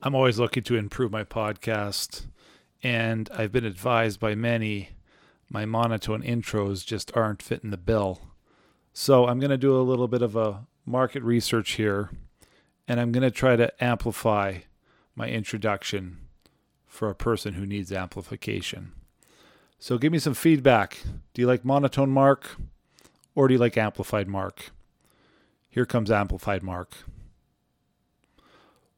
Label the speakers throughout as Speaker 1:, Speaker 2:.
Speaker 1: I'm always looking to improve my podcast, and I've been advised by many my monotone intros just aren't fitting the bill. So I'm going to do a little bit of a market research here, and I'm going to try to amplify my introduction for a person who needs amplification. So give me some feedback. Do you like monotone Mark, or do you like amplified Mark? Here comes amplified Mark.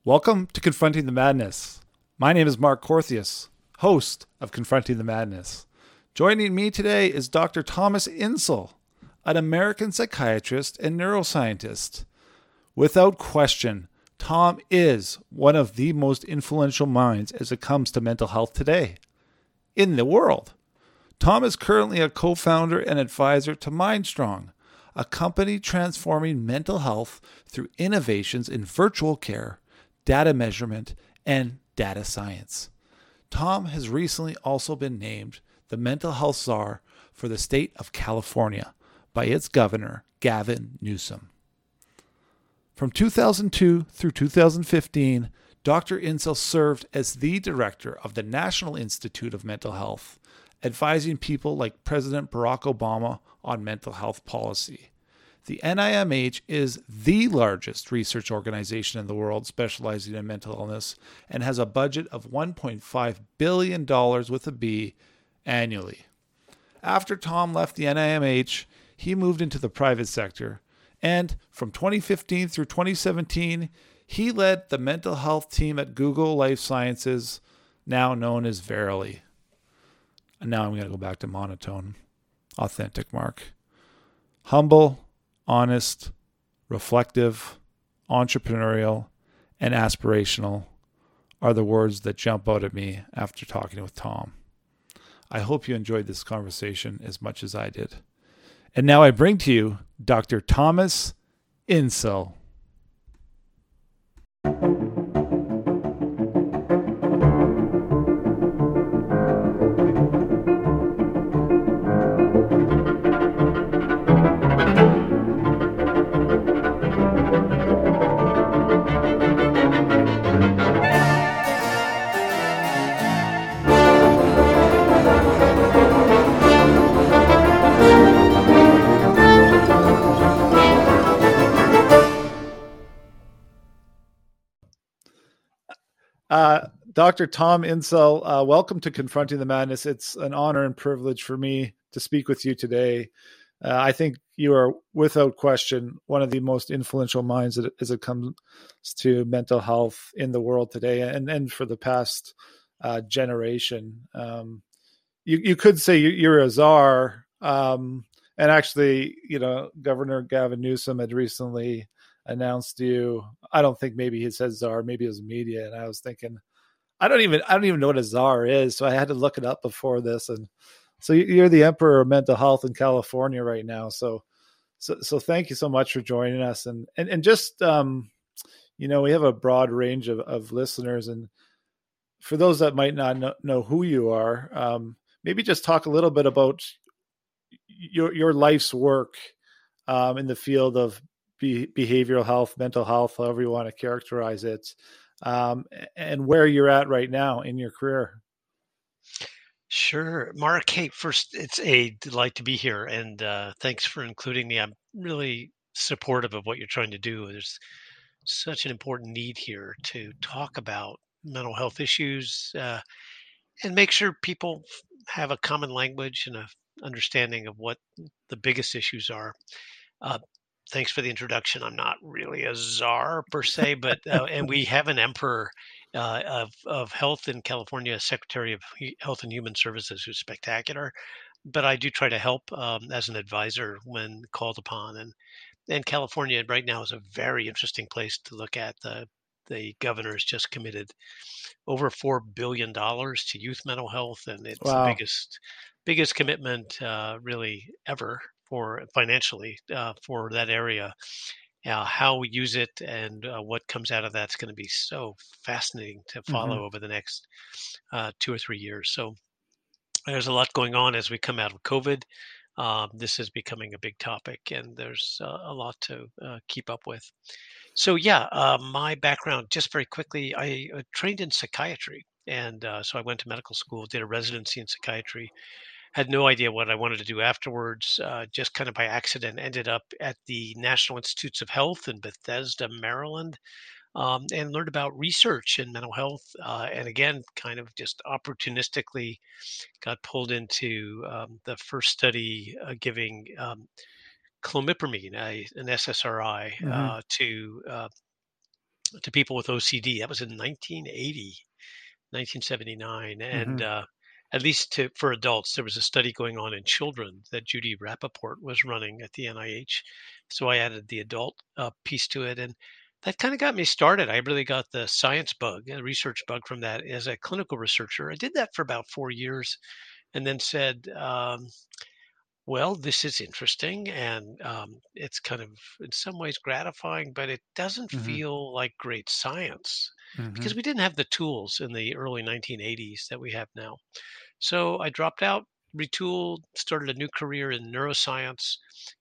Speaker 1: Welcome to Confronting the Madness. My name is Mark Corthius, host of Confronting the Madness. Joining me today is Dr. Thomas Insel, an American psychiatrist and neuroscientist. Without question, Tom is one of the most influential minds as it comes to mental health today in the world. Tom is currently a co founder and advisor to MindStrong, a company transforming mental health through innovations in virtual care data measurement, and data science. Tom has recently also been named the mental health czar for the state of California by its governor, Gavin Newsom. From 2002 through 2015, Dr. Insel served as the director of the National Institute of Mental Health, advising people like President Barack Obama on mental health policy. The NIMH is the largest research organization in the world specializing in mental illness and has a budget of $1.5 billion with a B annually. After Tom left the NIMH, he moved into the private sector, and from 2015 through 2017, he led the mental health team at Google Life Sciences, now known as Verily. And now I'm going to go back to monotone, authentic Mark. Humble, honest, reflective, entrepreneurial, and aspirational are the words that jump out at me after talking with Tom. I hope you enjoyed this conversation as much as I did. And now I bring to you Dr. Thomas Insel. Dr. Tom Insel, uh, welcome to Confronting the Madness. It's an honor and privilege for me to speak with you today. Uh, I think you are, without question, one of the most influential minds as it comes to mental health in the world today, and and for the past uh, generation. Um, you you could say you're a czar, um, and actually, you know, Governor Gavin Newsom had recently announced you. I don't think maybe he said czar, maybe it was media, and I was thinking, I don't even I don't even know what a czar is, so I had to look it up before this. And so you're the emperor of mental health in California right now. So so so thank you so much for joining us, and and and just um, you know we have a broad range of of listeners, and for those that might not know, know who you are, um, maybe just talk a little bit about your your life's work um, in the field of be, behavioral health, mental health, however you want to characterize it, um, and where you're at right now in your career.
Speaker 2: Sure. Mark, hey, first, it's a delight to be here, and uh, thanks for including me. I'm really supportive of what you're trying to do. There's such an important need here to talk about mental health issues uh, and make sure people have a common language and a understanding of what the biggest issues are. Uh, thanks for the introduction. I'm not really a czar per se, but uh, and we have an emperor uh, of of health in California, Secretary of Health and Human Services, who's spectacular. But I do try to help um, as an advisor when called upon, and and California right now is a very interesting place to look at. The the governor has just committed over four billion dollars to youth mental health, and it's wow. the biggest biggest commitment uh, really ever for financially uh, for that area. Uh, how we use it and uh, what comes out of that's going to be so fascinating to follow mm-hmm. over the next uh, two or three years. So there's a lot going on as we come out of COVID. Um, this is becoming a big topic, and there's uh, a lot to uh, keep up with. So yeah, uh, my background, just very quickly, I uh, trained in psychiatry, and uh, so I went to medical school, did a residency in psychiatry. Had no idea what I wanted to do afterwards. Uh, just kind of by accident, ended up at the National Institutes of Health in Bethesda, Maryland, um, and learned about research in mental health. Uh, and again, kind of just opportunistically got pulled into um, the first study uh, giving um, clomipramine, a, an SSRI,
Speaker 1: Mhm.
Speaker 2: uh, to uh, to people with OCD. That was in 1980, 1979, and
Speaker 1: Mhm.
Speaker 2: uh, at least to, for adults, there was a study going on in children that Judy Rapoport was running at the NIH. So I added the adult uh, piece to it, and that kind of got me started. I really got the science bug, the research bug from that as a clinical researcher. I did that for about four years, and then said. Um, well, this is interesting and um, it's kind of in some ways gratifying, but it doesn't
Speaker 1: Mhm.
Speaker 2: feel like great science because
Speaker 1: Mhm.
Speaker 2: we didn't have the tools in the early 1980s that we have now. So I dropped out, retooled, started a new career in neuroscience,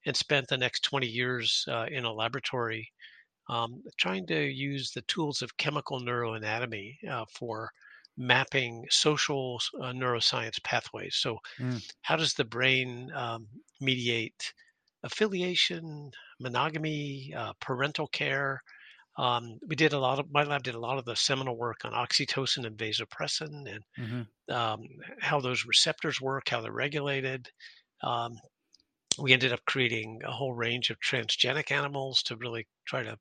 Speaker 2: and spent the next 20 years uh, in a laboratory um, trying to use the tools of chemical neuroanatomy uh, for mapping social uh, neuroscience pathways. So
Speaker 1: Mm.
Speaker 2: how does the brain um, mediate affiliation, monogamy, uh, parental care? Um, we did a lot of my lab did a lot of the seminal work on oxytocin and vasopressin and
Speaker 1: Mhm.
Speaker 2: um, how those receptors work, how they're regulated. Um, we ended up creating a whole range of transgenic animals to really try to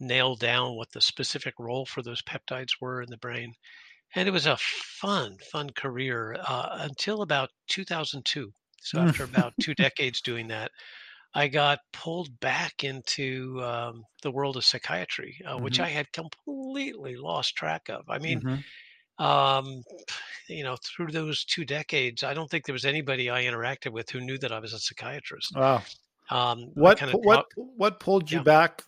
Speaker 2: nail down what the specific role for those peptides were in the brain. And it was a fun, fun career uh, until about 2002. So
Speaker 1: Mm.
Speaker 2: after about two decades doing that, I got pulled back into um, the world of psychiatry, uh, which
Speaker 1: Mhm.
Speaker 2: I had completely lost track of. I mean,
Speaker 1: Mhm.
Speaker 2: um, you know, through those two decades, I don't think there was anybody I interacted with who knew that I was a psychiatrist.
Speaker 1: Wow.
Speaker 2: Um,
Speaker 1: What
Speaker 2: kind of
Speaker 1: what what pulled you
Speaker 2: Yeah.
Speaker 1: back?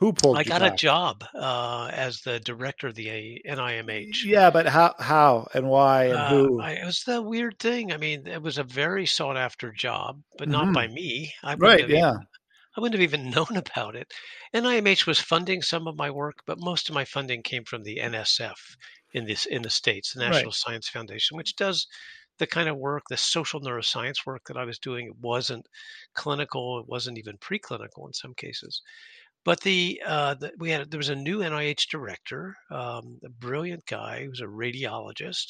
Speaker 1: Who pulled
Speaker 2: I got a job uh, as the director of the NIMH.
Speaker 1: Yeah, but how how and why and
Speaker 2: Uh,
Speaker 1: who?
Speaker 2: I, it was the weird thing. I mean, it was a very sought after job, but not
Speaker 1: Mhm.
Speaker 2: by me. I wouldn't
Speaker 1: Right, yeah.
Speaker 2: even I wouldn't have even known about it. NIMH was funding some of my work, but most of my funding came from the NSF in this in the states, the
Speaker 1: Right.
Speaker 2: National Science Foundation, which does the kind of work, the social neuroscience work that I was doing. It wasn't clinical. It wasn't even preclinical in some cases. But the, uh, the we had there was a new NIH director, um, a brilliant guy who was a radiologist,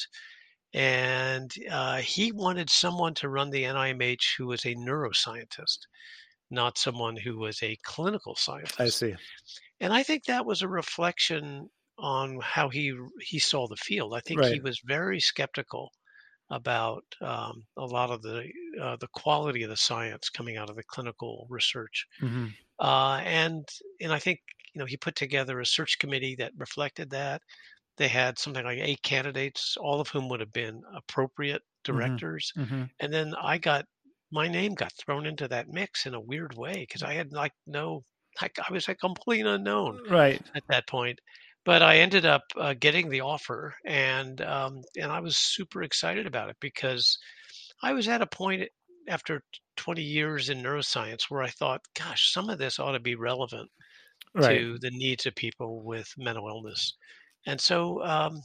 Speaker 2: and uh, he wanted someone to run the NIMH who was a neuroscientist, not someone who was a clinical scientist.
Speaker 1: I see.
Speaker 2: And I think that was a reflection on how he he saw the field. I think he was very skeptical about um, a lot of the uh, the quality of the science coming out of the clinical research.
Speaker 1: hmm
Speaker 2: Uh, and and I think you know he put together a search committee that reflected that. They had something like eight candidates, all of whom would have been appropriate
Speaker 1: hmm
Speaker 2: directors.
Speaker 1: hmm
Speaker 2: And then I got my name got thrown into that mix in a weird way because I had like no, like I was a complete unknown
Speaker 1: Right.
Speaker 2: at that point. But I ended up uh, getting the offer, and um, and I was super excited about it because I was at a point after 20 years in neuroscience where I thought, gosh, some of this ought to be relevant
Speaker 1: Right.
Speaker 2: to the needs of people with mental illness. And so um,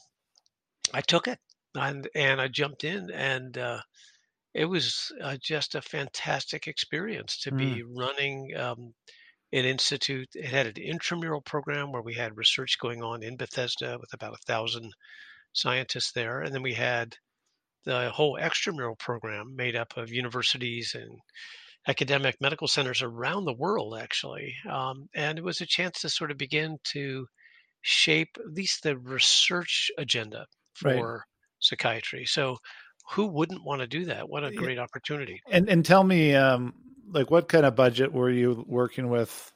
Speaker 2: I took it and and I jumped in, and uh, it was uh, just a fantastic experience to
Speaker 1: Mm.
Speaker 2: be running um, an institute. It had an intramural program where we had research going on in Bethesda with about a thousand scientists there, and then we had the whole extramural program made up of universities and academic medical centers around the world, actually. Um, and it was a chance to sort of begin to shape at least the research agenda
Speaker 1: Right.
Speaker 2: for psychiatry. So, who wouldn't want to do that? What a great opportunity.
Speaker 1: And and tell me, um, like, what kind of budget were you working with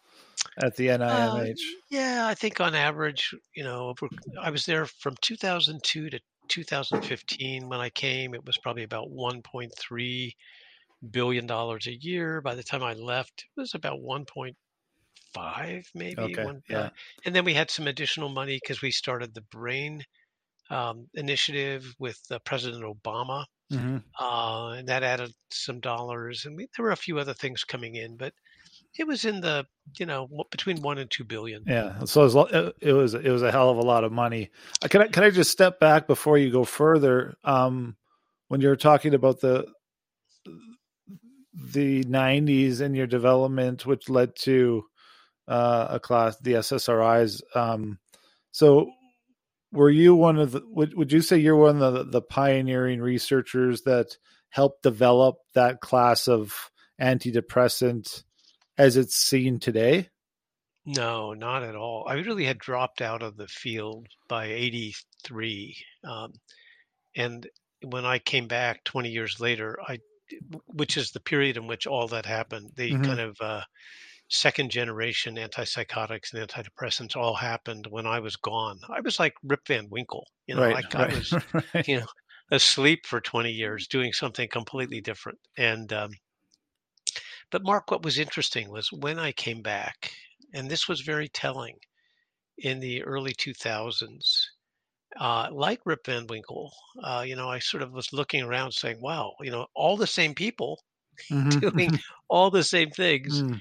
Speaker 1: at the
Speaker 2: Uh,
Speaker 1: NIMH?
Speaker 2: yeah, I think on average, you know, I was there from 2002 to 2015. When I came, it was probably about 1.3 billion dollars a year. By the time I left, it was about 1.5, maybe
Speaker 1: Okay.
Speaker 2: one.
Speaker 1: Yeah.
Speaker 2: Uh, and then we had some additional money because we started the Brain um, initiative with uh, President Obama,
Speaker 1: hmm
Speaker 2: uh, and that added some dollars. And we, there were a few other things coming in, but it was in the you know between one and two billion.
Speaker 1: Yeah, so it was it was it was a hell of a lot of money. Uh, can I can I just step back before you go further? Um, when you're talking about the the 90s and your development, which led to uh, a class, the SSRIs. Um, so, were you one of the? Would, would you say you're one of the, the pioneering researchers that helped develop that class of antidepressant as it's seen today?
Speaker 2: No, not at all. I really had dropped out of the field by 83. Um, and when I came back 20 years later, I, which is the period in which all that happened, the mm-hmm. kind of uh, second generation antipsychotics and antidepressants all happened when I was gone. I was like Rip Van Winkle, you know, right, like right, I was, right. you know, asleep for 20 years doing something completely different. And, um, but Mark, what was interesting was when I came back, and this was very telling in the early 2000s, uh, like Rip Van Winkle, uh, you know, I sort of was looking around saying, wow, you know, all the same people mm-hmm. doing all the same things. Mm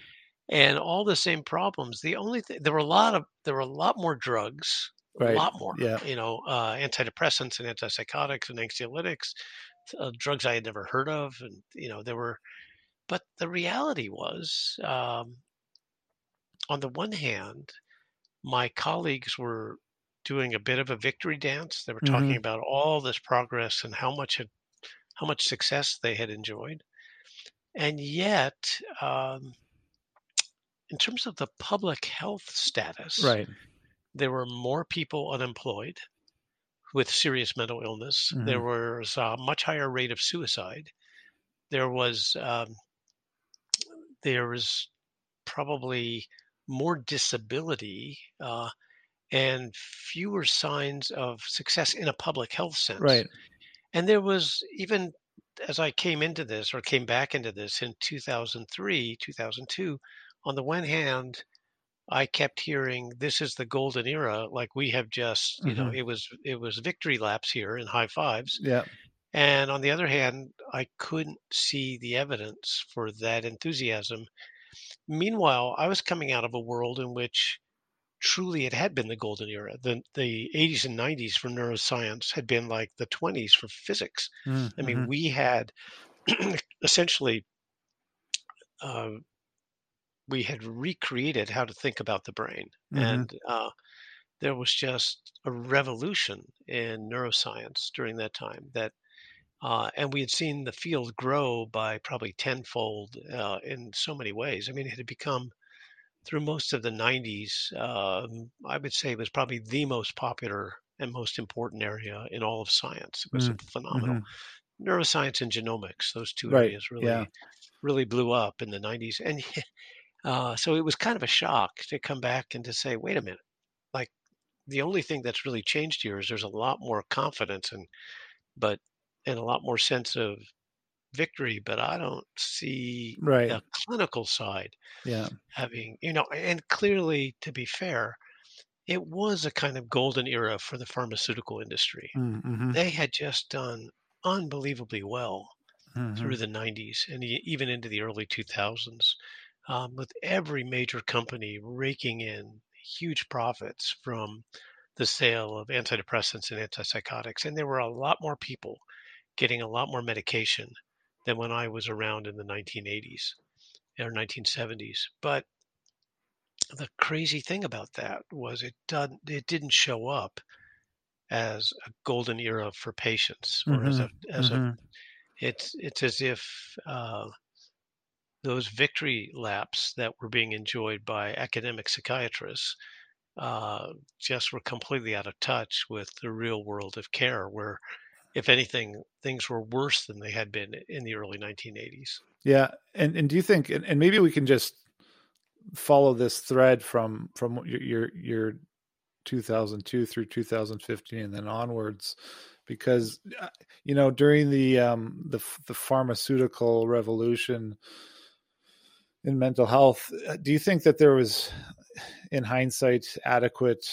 Speaker 2: and all the same problems. The only thing there were a lot of there were a lot more drugs, right. a lot more. Yeah. You know, uh, antidepressants and antipsychotics and anxiolytics, uh, drugs I had never heard of, and you know there were. But the reality was, um, on the one hand, my colleagues were doing a bit of a victory dance. They were talking mm-hmm. about all this progress and how much had, how much success they had enjoyed, and yet. Um, in terms of the public health status,
Speaker 1: right,
Speaker 2: there were more people unemployed with serious mental illness. Mm-hmm. There was a much higher rate of suicide. There was um, there was probably more disability uh, and fewer signs of success in a public health sense.
Speaker 1: Right.
Speaker 2: And there was even as I came into this or came back into this in 2003, 2002, on the one hand, I kept hearing this is the golden era, like we have just, you mm-hmm. know, it was it was victory laps here and high fives.
Speaker 1: Yeah.
Speaker 2: And on the other hand, I couldn't see the evidence for that enthusiasm. Meanwhile, I was coming out of a world in which truly it had been the golden era. The the 80s and 90s for neuroscience had been like the 20s for physics. Mm-hmm. I mean, mm-hmm. we had essentially uh, we had recreated how to think about the brain, mm-hmm. and uh, there was just a revolution in neuroscience during that time. That uh, and we had seen the field grow by probably tenfold uh, in so many ways. I mean, it had become through most of the 90s. Um, I would say it was probably the most popular and most important area in all of science. It was mm-hmm. phenomenal. Mm-hmm. Neuroscience and genomics; those two right. areas really, yeah. really blew up in the 90s. And uh, so it was kind of a shock to come back and to say, wait a minute, like the only thing that's really changed here is there's a lot more confidence and, but, and a lot more sense of victory, but I don't see
Speaker 1: right.
Speaker 2: the clinical side
Speaker 1: yeah.
Speaker 2: having, you know, and clearly to be fair, it was a kind of golden era for the pharmaceutical industry.
Speaker 1: Mm, mm-hmm.
Speaker 2: They had just done unbelievably well mm-hmm. through the 90s and even into the early 2000s um, with every major company raking in huge profits from the sale of antidepressants and antipsychotics. And there were a lot more people getting a lot more medication than when I was around in the 1980s or 1970s. But the crazy thing about that was it did, it didn't show up as a golden era for patients or mm-hmm. as a as mm-hmm. a it's it's as if uh, those victory laps that were being enjoyed by academic psychiatrists uh, just were completely out of touch with the real world of care, where, if anything, things were worse than they had been in the early 1980s.
Speaker 1: Yeah, and and do you think, and, and maybe we can just follow this thread from from your your, your 2002 through 2015 and then onwards because uh, you know during the um the the pharmaceutical revolution in mental health. Uh, do you think that there was, in hindsight, adequate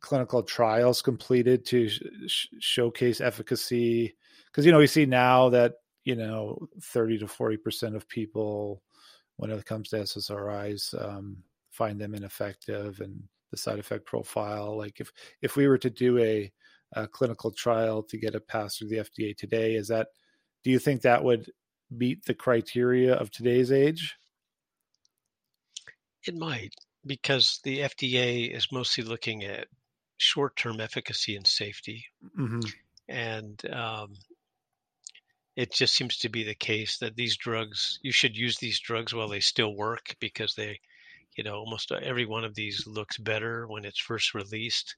Speaker 1: clinical trials completed to sh- showcase efficacy? Because you know we see now that you know thirty to forty percent of people when it comes to SSRIs, um, find them ineffective and the side effect profile. Like if if we were to do a, a clinical trial to get it passed through the FDA today, is that do you think that would meet the criteria of today's age?
Speaker 2: It might, because the FDA is mostly looking at short-term efficacy and safety,
Speaker 1: Mm-hmm.
Speaker 2: and um, it just seems to be the case that these drugs you should use these drugs while they still work because they you know almost every one of these looks better when it's first released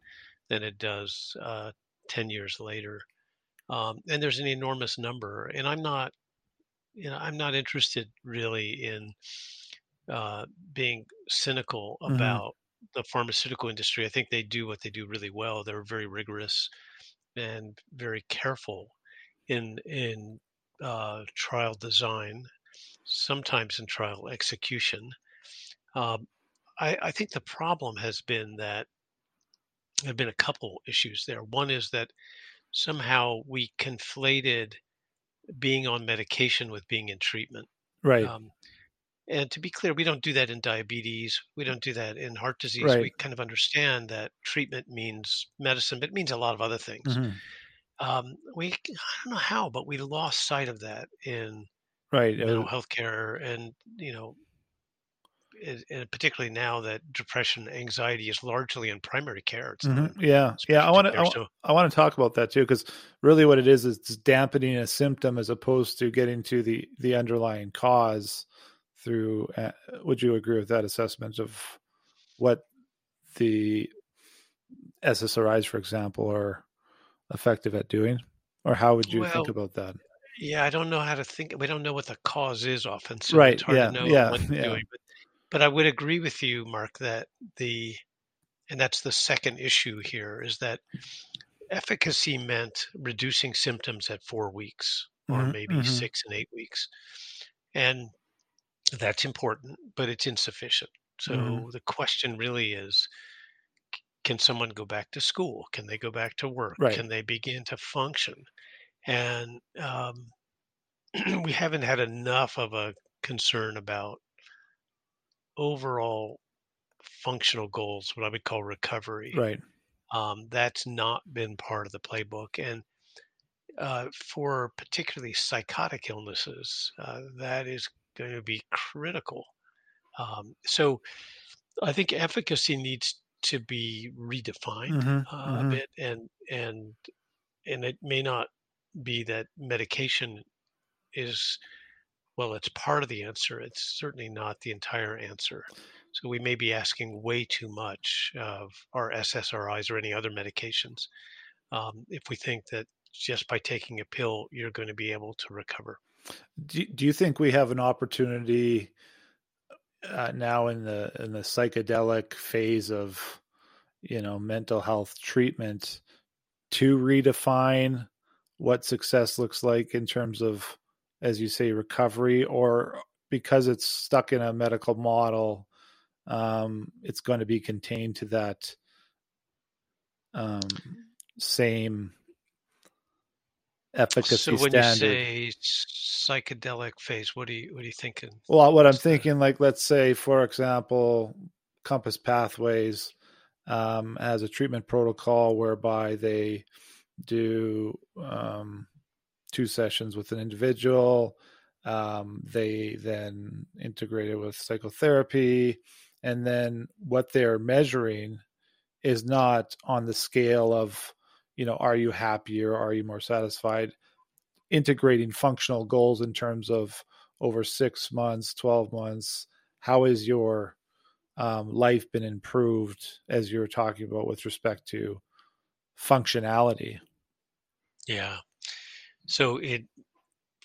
Speaker 2: than it does uh, 10 years later um, and there's an enormous number and i'm not you know i'm not interested really in uh, being cynical
Speaker 1: Mhm.
Speaker 2: about the pharmaceutical industry i think they do what they do really well they're very rigorous and very careful in in uh, trial design, sometimes in trial execution. Um, I, I think the problem has been that there have been a couple issues there. One is that somehow we conflated being on medication with being in treatment.
Speaker 1: Right.
Speaker 2: Um, and to be clear, we don't do that in diabetes. We don't do that in heart disease.
Speaker 1: Right.
Speaker 2: We kind of understand that treatment means medicine, but it means a lot of other things.
Speaker 1: Mhm.
Speaker 2: Um, we, I don't know how, but we lost sight of that in
Speaker 1: Right.
Speaker 2: mental
Speaker 1: Uh,
Speaker 2: health care and you know and and particularly now that depression anxiety is largely in primary care
Speaker 1: mhm. Yeah. Yeah. I want to. I,
Speaker 2: so
Speaker 1: I want to talk about that too, because really, what it is is dampening a symptom as opposed to getting to the the underlying cause. Through, uh, would you agree with that assessment of what the SSRIs, for example, are effective at doing, or how would you think about that?
Speaker 2: yeah i don't know how to think we don't know what the cause is often so
Speaker 1: Right.
Speaker 2: it's hard
Speaker 1: Yeah.
Speaker 2: to know
Speaker 1: Yeah. Yeah.
Speaker 2: doing but but i would agree with you mark that the and that's the second issue here is that efficacy meant reducing symptoms at four weeks or
Speaker 1: Mhm,
Speaker 2: maybe
Speaker 1: mhm.
Speaker 2: six and eight weeks and that's important but it's insufficient so
Speaker 1: Mhm.
Speaker 2: the question really is can someone go back to school can they go back to work
Speaker 1: Right.
Speaker 2: can they begin to function and um, we haven't had enough of a concern about overall functional goals what i would call recovery
Speaker 1: Right.
Speaker 2: um, that's not been part of the playbook and uh, for particularly psychotic illnesses uh, that is going to be critical. Um, so i think efficacy needs to be redefined
Speaker 1: hmm
Speaker 2: uh, a
Speaker 1: hmm
Speaker 2: bit and and and it may not be that medication is well it's part of the answer it's certainly not the entire answer. So we may be asking way too much of our ssris or any other medications um, if we think that just by taking a pill you're going to be able to recover
Speaker 1: Do, do you think we have an opportunity uh, now in the in the psychedelic phase of you know mental health treatment to redefine what success looks like in terms of as you say recovery? Or because it's stuck in a medical model um, it's going to be contained to that um, same efficacy
Speaker 2: so when you say psychedelic phase what are you what are you thinking
Speaker 1: Well, what I'm thinking, like, let's say, for example, Compass Pathways um, has a treatment protocol whereby they do um, two sessions with an individual. Um, they then integrate it with psychotherapy. And then what they're measuring is not on the scale of, you know, are you happier? Are you more satisfied? Integrating functional goals in terms of over six months, 12 months, how has your um, life been improved as you were talking about with respect to functionality?
Speaker 2: yeah so it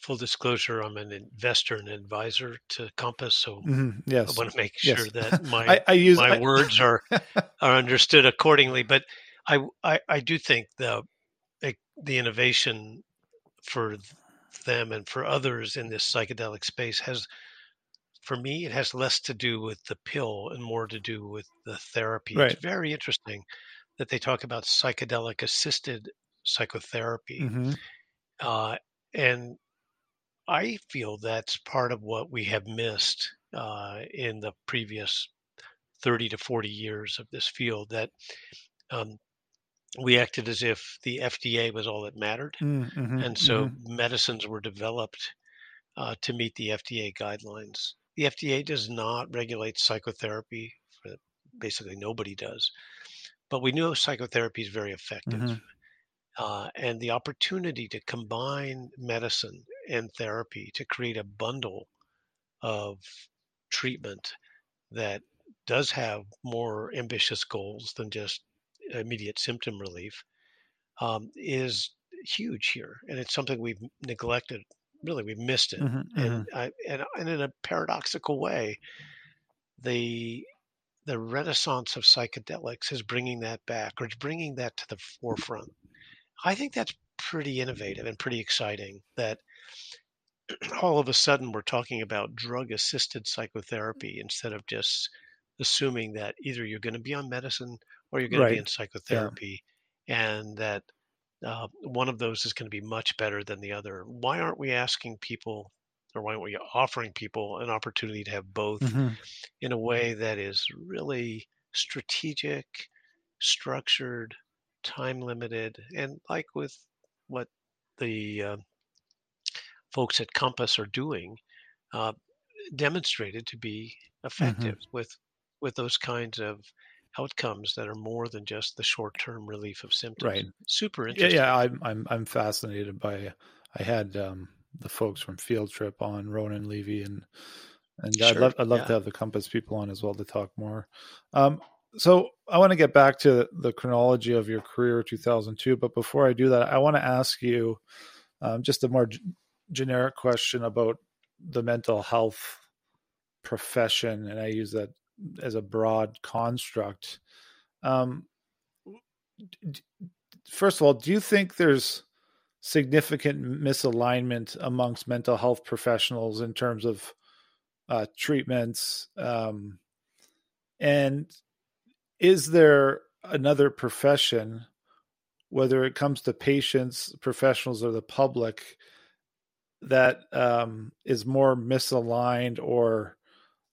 Speaker 2: full disclosure i'm an investor and advisor to compass so
Speaker 1: Mhm, Yes.
Speaker 2: I want to make
Speaker 1: yes.
Speaker 2: sure that my
Speaker 1: I, I use
Speaker 2: my
Speaker 1: I-
Speaker 2: words are are understood accordingly. But I I, I do think the the innovation for them and for others in this psychedelic space has, for me, it has less to do with the pill and more to do with the therapy.
Speaker 1: Right.
Speaker 2: It's very interesting that they talk about psychedelic assisted psychotherapy,
Speaker 1: Mhm,
Speaker 2: uh, and I feel that's part of what we have missed uh, in the previous 30 to 40 years of this field that um, we acted as if the FDA was all that mattered.
Speaker 1: Mm-hmm,
Speaker 2: and so mm-hmm. medicines were developed uh, to meet the FDA guidelines. The FDA does not regulate psychotherapy. For, basically, nobody does. But we know psychotherapy is very effective. Mm-hmm. Uh, and the opportunity to combine medicine and therapy to create a bundle of treatment that does have more ambitious goals than just immediate symptom relief um, is huge here, and it's something we've neglected. Really, we've missed it, mm-hmm, and, mm-hmm. I, and and in a paradoxical way, the the renaissance of psychedelics is bringing that back, or it's bringing that to the forefront. I think that's pretty innovative and pretty exciting. That all of a sudden we're talking about drug assisted psychotherapy instead of just assuming that either you're going to be on medicine or you're going right. to be in psychotherapy yeah. and that uh, one of those is going to be much better than the other. Why aren't we asking people, or why aren't we offering people an opportunity to have both mm-hmm. in a way that is really strategic, structured, time limited, and like with what the uh, folks at Compass are doing, uh, demonstrated to be mm-hmm. effective mm-hmm. with with those kinds of outcomes that are more than just the short-term relief of symptoms.
Speaker 1: Right.
Speaker 2: Super interesting.
Speaker 1: Yeah, yeah. I'm I'm I'm fascinated by. I had um, the folks from Field Trip on Ronan Levy and and sure. I'd love I'd love yeah. to have the Compass people on as well to talk more. Um, so I want to get back to the chronology of your career, 2002. But before I do that, I want to ask you um, just a more g- generic question about the mental health profession, and I use that as a broad construct. Um, first of all, do you think there's significant misalignment amongst mental health professionals in terms of uh, treatments? Um, and is there another profession, whether it comes to patients, professionals, or the public, that um, is more misaligned or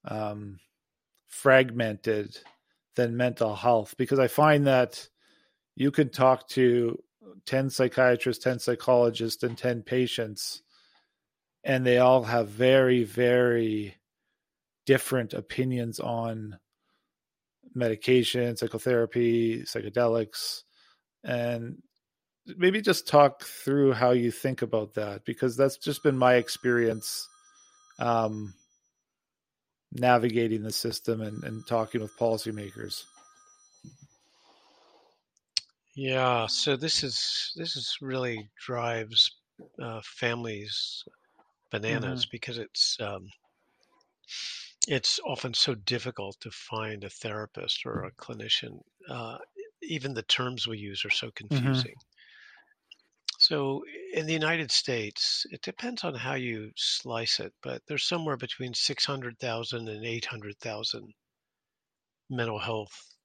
Speaker 1: um, fragmented than mental health because I find that you can talk to 10 psychiatrists, 10 psychologists, and 10 patients, and they all have very, very different opinions on medication, psychotherapy, psychedelics, and maybe just talk through how you think about that because that's just been my experience um, navigating the system and, and talking with policymakers?
Speaker 2: Yeah, so this is this is really drives uh, families bananas mm-hmm. because it's um, it's often so difficult to find a therapist or a clinician. Uh, even the terms we use are so mm-hmm. confusing. So in the United States, it depends on how you slice it, but there's somewhere between 600,000 and 800,000 mental health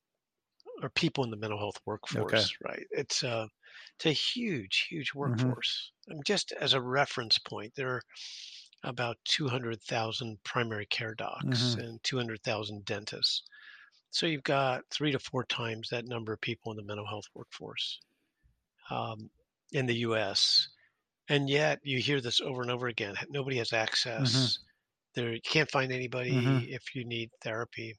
Speaker 2: or people in the mental health workforce, okay. right? It's a, it's a huge, huge mm-hmm. workforce. Mm-hmm. just as a reference point, there are about 200,000 primary care docs mm-hmm. and 200,000 dentists. So you've got three to four times that number of people in the mental health workforce. Um, in the US. And yet you hear this over and over again. Nobody has access. Mm-hmm. There you can't find anybody mm-hmm. if you need therapy.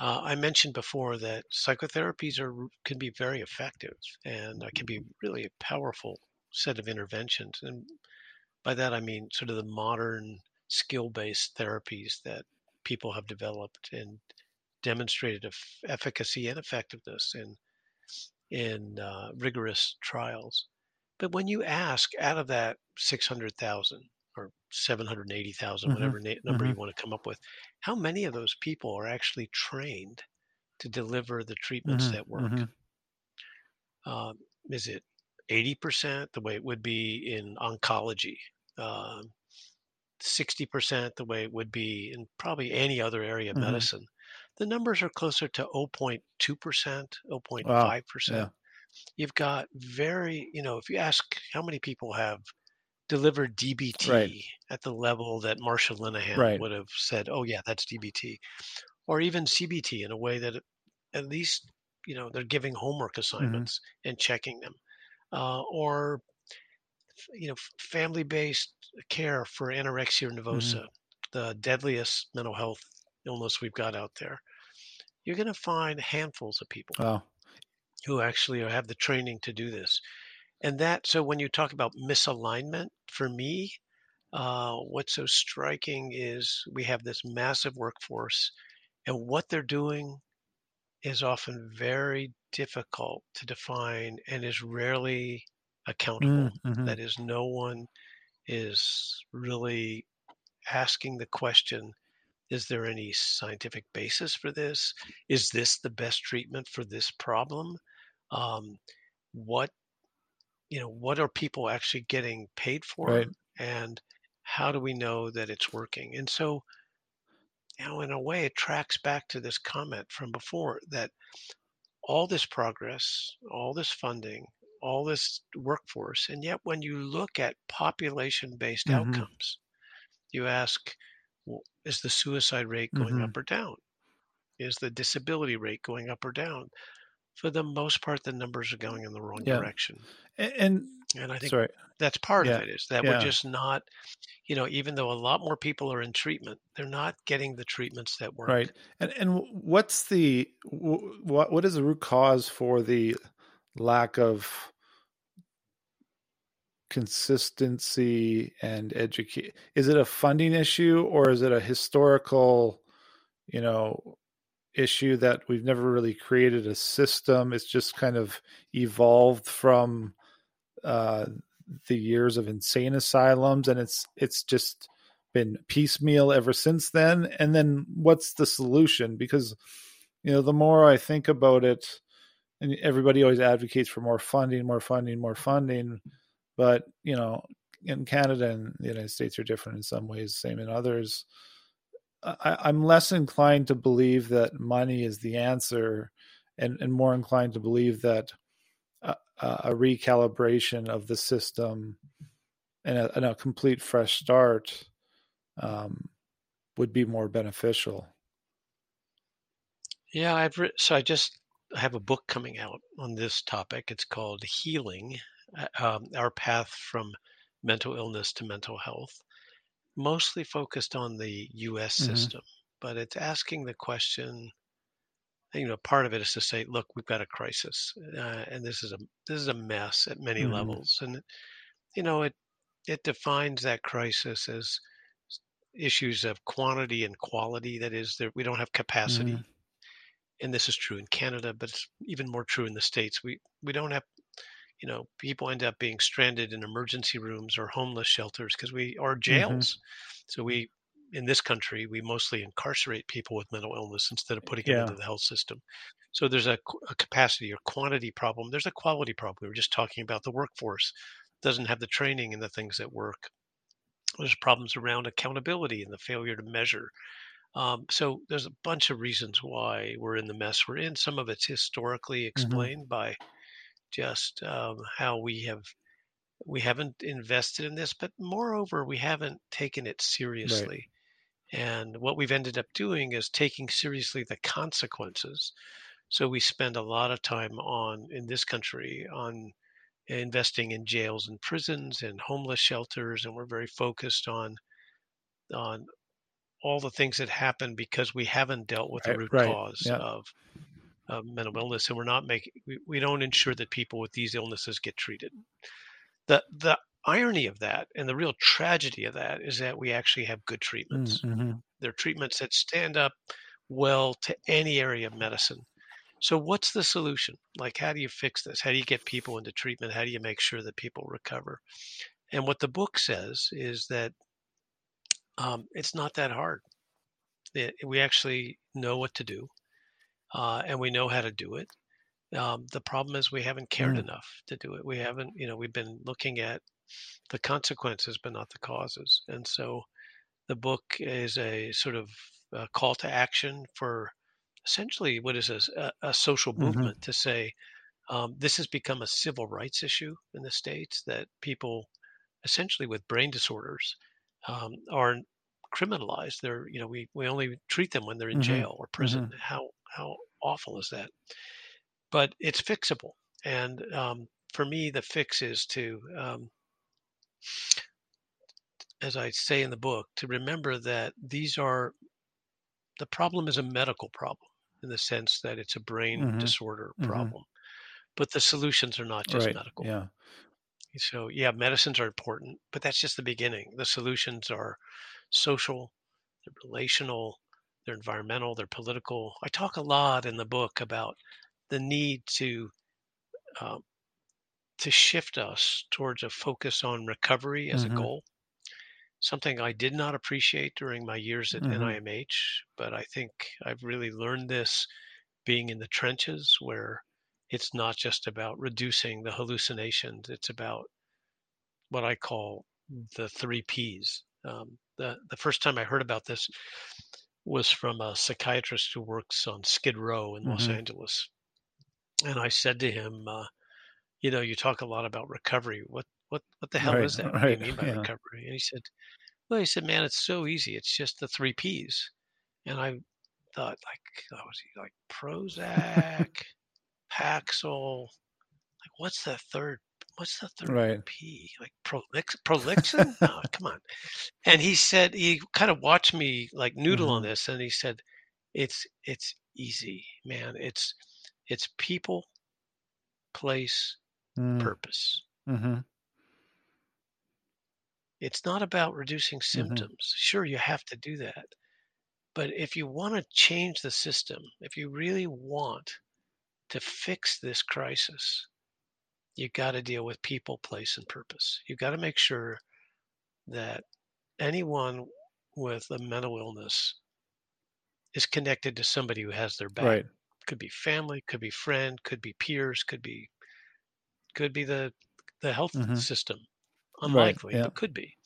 Speaker 2: Uh, I mentioned before that psychotherapies are can be very effective and uh, can be really a powerful set of interventions. And by that I mean sort of the modern skill-based therapies that people have developed and demonstrated efficacy and effectiveness in in uh, rigorous trials. But when you ask out of that 600,000 or 780,000, mm-hmm. whatever na- number mm-hmm. you want to come up with, how many of those people are actually trained to deliver the treatments mm-hmm. that work? Mm-hmm. Um, is it 80% the way it would be in oncology? Um, 60% the way it would be in probably any other area of mm-hmm. medicine the numbers are closer to 0.2%, 0.5%. Wow. Yeah. You've got very, you know, if you ask how many people have delivered DBT
Speaker 1: Right.
Speaker 2: at the level that Marsha Linehan
Speaker 1: Right.
Speaker 2: would have said, "Oh yeah, that's DBT," or even CBT in a way that at least you know they're giving homework
Speaker 1: Mm-hmm.
Speaker 2: assignments and checking them, uh, or you know family-based care for anorexia
Speaker 1: Mm-hmm.
Speaker 2: nervosa, the deadliest mental health illness we've got out there. You're going to find handfuls of people
Speaker 1: Wow.
Speaker 2: who actually have the training to do this. And that, so when you talk about misalignment, for me, uh, what's so striking is we have this massive workforce, and what they're doing is often very difficult to define and is rarely accountable.
Speaker 1: Mm, mhm.
Speaker 2: That is, no one is really asking the question is there any scientific basis for this? Is this the best treatment for this problem? Um, what you know, what are people actually getting paid for,
Speaker 1: Right.
Speaker 2: and how do we know that it's working? And so, you know, in a way, it tracks back to this comment from before that all this progress, all this funding, all this workforce, and yet when you look at population-based
Speaker 1: Mhm.
Speaker 2: outcomes, you ask, well, is the suicide rate going
Speaker 1: Mhm.
Speaker 2: up or down? Is the disability rate going up or down? For the most part, the numbers are going in the wrong
Speaker 1: Yeah.
Speaker 2: direction.
Speaker 1: And, and
Speaker 2: And I think
Speaker 1: sorry.
Speaker 2: that's part
Speaker 1: Yeah.
Speaker 2: of it is that
Speaker 1: Yeah.
Speaker 2: we're just not, you know, even though a lot more people are in treatment, they're not getting the treatments that work.
Speaker 1: Right. And and what's the what what is the root cause for the lack of consistency and educate? Is it a funding issue or is it a historical, you know, issue that we've never really created a system? It's just kind of evolved from uh, the years of insane asylums, and it's it's just been piecemeal ever since then. And then what's the solution? Because you know, the more I think about it, and everybody always advocates for more funding, more funding, more funding, but you know, in Canada and the United States are different in some ways, same in others. I, I'm less inclined to believe that money is the answer, and, and more inclined to believe that a, a recalibration of the system and a, and a complete fresh start um, would be more beneficial.
Speaker 2: Yeah, I've written, so I just have a book coming out on this topic. It's called Healing um, Our Path from Mental Illness to Mental Health, mostly focused on the US
Speaker 1: Mhm.
Speaker 2: system, but it's asking the question. You know, part of it is to say, look, we've got a crisis, uh, and this is a this is a mess at many
Speaker 1: Mhm.
Speaker 2: levels, and you know, it it defines that crisis as issues of quantity and quality. That is, that we don't have capacity
Speaker 1: Mhm.
Speaker 2: and this is true in Canada, but it's even more true in the states. We we don't have, you know, people end up being stranded in emergency rooms or homeless shelters because we are jails. So we in this country we mostly incarcerate people with mental illness instead of putting
Speaker 1: Yeah.
Speaker 2: into the health system. So there's a, a capacity or quantity problem. There's a quality problem. We were just talking about the workforce doesn't have the training and the things that work. There's problems around accountability and the failure to measure. Um, so there's a bunch of reasons why we're in the mess we're in. Some of it's historically explained by just um, how we have we haven't invested in this, but moreover, we haven't taken it seriously. And what we've ended up doing is taking seriously the consequences. So we spend a lot of time on in this country on investing in jails and prisons and homeless shelters, and we're very focused on on all the things that happen because we haven't dealt with
Speaker 1: Right,
Speaker 2: the root
Speaker 1: right,
Speaker 2: cause
Speaker 1: yeah.
Speaker 2: of, of mental illness, and we're not making we, we don't ensure that people with these illnesses get treated. The the irony of that and the real tragedy of that is that we actually have good treatments.
Speaker 1: Mhm.
Speaker 2: They're treatments that stand up well to any area of medicine. So what's the solution? Like how do you fix this? How do you get people into treatment? How do you make sure that people recover? And what the book says is that um, it's not that hard. It, we actually know what to do, uh, and we know how to do it. Um, the problem is we haven't cared
Speaker 1: Mm.
Speaker 2: enough to do it. We haven't, you know, we've been looking at the consequences, but not the causes. And so, the book is a sort of uh call to action for essentially what is a social
Speaker 1: Mhm.
Speaker 2: movement to say um, this has become a civil rights issue in the states that people essentially with brain disorders um, are criminalized. They're you know we we only treat them when they're in
Speaker 1: Mhm.
Speaker 2: jail or prison.
Speaker 1: Mhm.
Speaker 2: How how awful is that? But it's fixable, and um, for me, the fix is to, um, as I say in the book, to remember that these are the problem is a medical problem in the sense that it's a brain
Speaker 1: Mhm.
Speaker 2: disorder
Speaker 1: Mhm.
Speaker 2: problem, but the solutions are not just
Speaker 1: Right.
Speaker 2: medical.
Speaker 1: Yeah.
Speaker 2: So yeah, medicines are important, but that's just the beginning. The solutions are social, they're relational, they're environmental, they're political. I talk a lot in the book about the need to um, to shift us towards a focus on recovery as a
Speaker 1: Mhm.
Speaker 2: goal. Something I did not appreciate during my years at
Speaker 1: Mhm.
Speaker 2: NIMH, but I think I've really learned this being in the trenches where it's not just about reducing the hallucinations, it's about what I call the three Ps. Um, the the first time I heard about this was from a psychiatrist who works on Skid Row in Los
Speaker 1: Mhm.
Speaker 2: Angeles, and I said to him, uh, "You know, you talk a lot about recovery. What what what the hell
Speaker 1: Right.
Speaker 2: is that? What do you mean by
Speaker 1: Yeah.
Speaker 2: recovery?" And he said, "Well, he said, man, it's so easy. It's just the three Ps." And I thought, like, oh, was he like Prozac, Paxil? Like, what's the third? What's the third
Speaker 1: Right.
Speaker 2: P? Like Prolix, Prolixin? No, come on. And he said he kind of watched me like noodle on
Speaker 1: Mhm.
Speaker 2: this, and he said, "It's it's easy, man. It's it's people, place,
Speaker 1: Mm.
Speaker 2: purpose.
Speaker 1: Mhm.
Speaker 2: It's not about reducing
Speaker 1: Mhm.
Speaker 2: symptoms. Sure, you have to do that, but if you want to change the system, if you really want to fix this crisis, you got to deal with people, place, and purpose. You got to make sure that anyone with a mental illness is connected to somebody who has their back.
Speaker 1: Right.
Speaker 2: Could be family, could be friend, could be peers, could be could be the the health
Speaker 1: Mhm.
Speaker 2: system.
Speaker 1: Right.
Speaker 2: Unlikely,
Speaker 1: Yeah.
Speaker 2: but could be.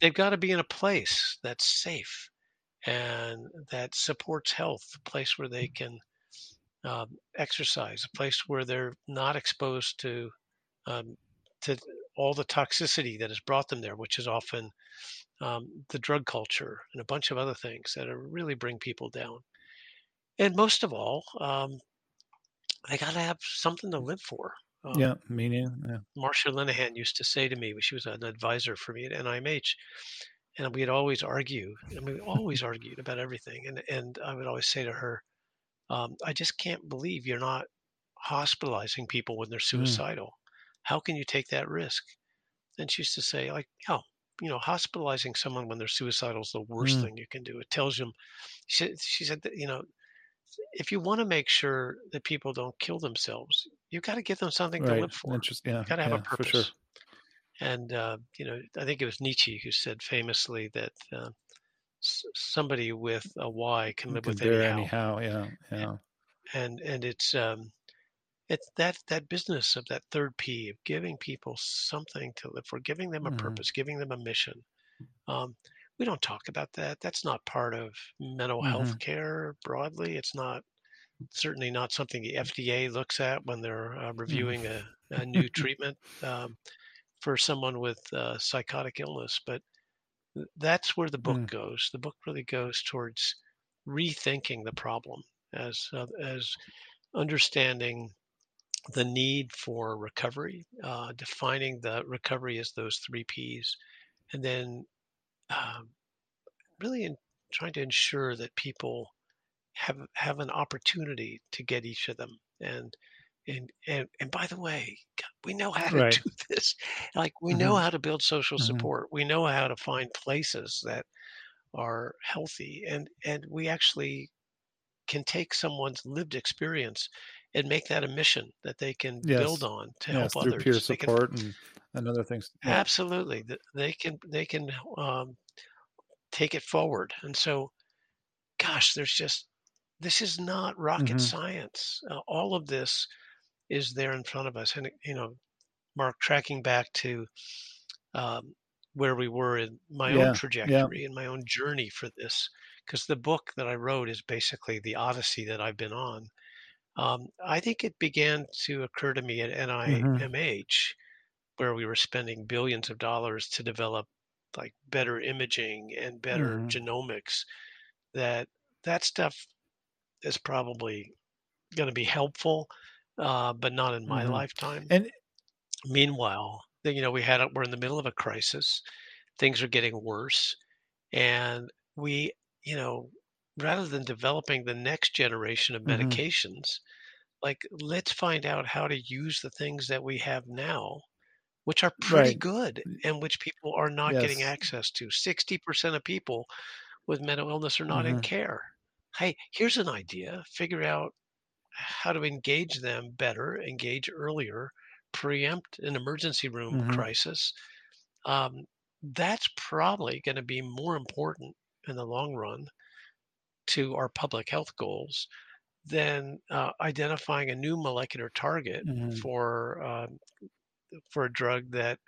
Speaker 2: They've got to be in a place that's safe and that supports health, a place where they can um, exercise, a place where they're not exposed to um, to all the toxicity that has brought them there, which is often um, the drug culture and a bunch of other things that are really bring people down. And most of all, um, they got to have something to live for. Um,
Speaker 1: Yeah. Meaning. Yeah.
Speaker 2: Marsha Linehan used to say to me, she was an advisor for me at NIMH, and we'd always argue, and we always argued about everything. And and I would always say to her, um, I just can't believe you're not hospitalizing people when they're
Speaker 1: Mm.
Speaker 2: suicidal. How can you take that risk? And she used to say, like, oh, you know, hospitalizing someone when they're suicidal is the worst
Speaker 1: Mm.
Speaker 2: thing you can do. It tells them. She, said- she said that you know, if you want to make sure that people don't kill themselves, you've got to give them something to
Speaker 1: Right.
Speaker 2: live for.
Speaker 1: Interesting. Yeah.
Speaker 2: You got to have
Speaker 1: yeah.
Speaker 2: a purpose.
Speaker 1: sure.
Speaker 2: And uh, you know, I think it was Nietzsche who said famously that uh, somebody with a why can live
Speaker 1: can
Speaker 2: with anyhow.
Speaker 1: anyhow. Yeah. Yeah.
Speaker 2: And and it's um, it's that that business of that third P of giving people something to live for, giving them a
Speaker 1: Mhm.
Speaker 2: purpose, giving them a mission. Um, we don't talk about that. That's not part of mental health
Speaker 1: Mhm.
Speaker 2: care broadly. It's not certainly not something the FDA looks at when they're uh, reviewing a, a new treatment um, for someone with uh, psychotic illness. But that's where the book
Speaker 1: Mm.
Speaker 2: goes. The book really goes towards rethinking the problem as uh, as understanding the need for recovery, uh, defining the recovery as those three Ps, and then um, really in trying to ensure that people have have an opportunity to get each of them. And and and and by the way, God, we know how to
Speaker 1: Right.
Speaker 2: do this. Like we know
Speaker 1: Mhm.
Speaker 2: how to build social
Speaker 1: Mhm.
Speaker 2: support. We know how to find places that are healthy, and and we actually can take someone's lived experience and make that a mission that they can build on to
Speaker 1: Yes.
Speaker 2: help
Speaker 1: Through peer
Speaker 2: others. Can
Speaker 1: support and and other things. Yeah.
Speaker 2: absolutely they can they can um, take it forward. And so, gosh, there's just this is not rocket
Speaker 1: Mhm.
Speaker 2: science. Uh, all of this is there in front of us. And you know, Mark, tracking back to um, where we were in my
Speaker 1: Yeah.
Speaker 2: own
Speaker 1: Yeah.
Speaker 2: trajectory and my own journey for this, because the book that I wrote is basically the odyssey that I've been on. Um, I think it began to occur to me at. NIMH where we were spending billions of dollars to develop like better imaging and better
Speaker 1: hmm
Speaker 2: genomics that that stuff is probably going to be helpful uh, but not in my
Speaker 1: hmm
Speaker 2: lifetime.
Speaker 1: And
Speaker 2: meanwhile then, you know we had a- we're in the middle of a crisis. Things are getting worse. And we you know rather than developing the next generation of
Speaker 1: hmm
Speaker 2: medications like let's find out how to use the things that we have now which are pretty
Speaker 1: right,
Speaker 2: good and which people are not getting access to. 60% of people with mental illness are not in
Speaker 1: hmm
Speaker 2: care. Hey here's an idea. Figure out how to engage them better engage earlier preempt an emergency room
Speaker 1: hmm
Speaker 2: crisis um, that's probably going to be more important in the long run to our public health goals than uh, identifying a new molecular target
Speaker 1: hmm
Speaker 2: for uh, for a drug that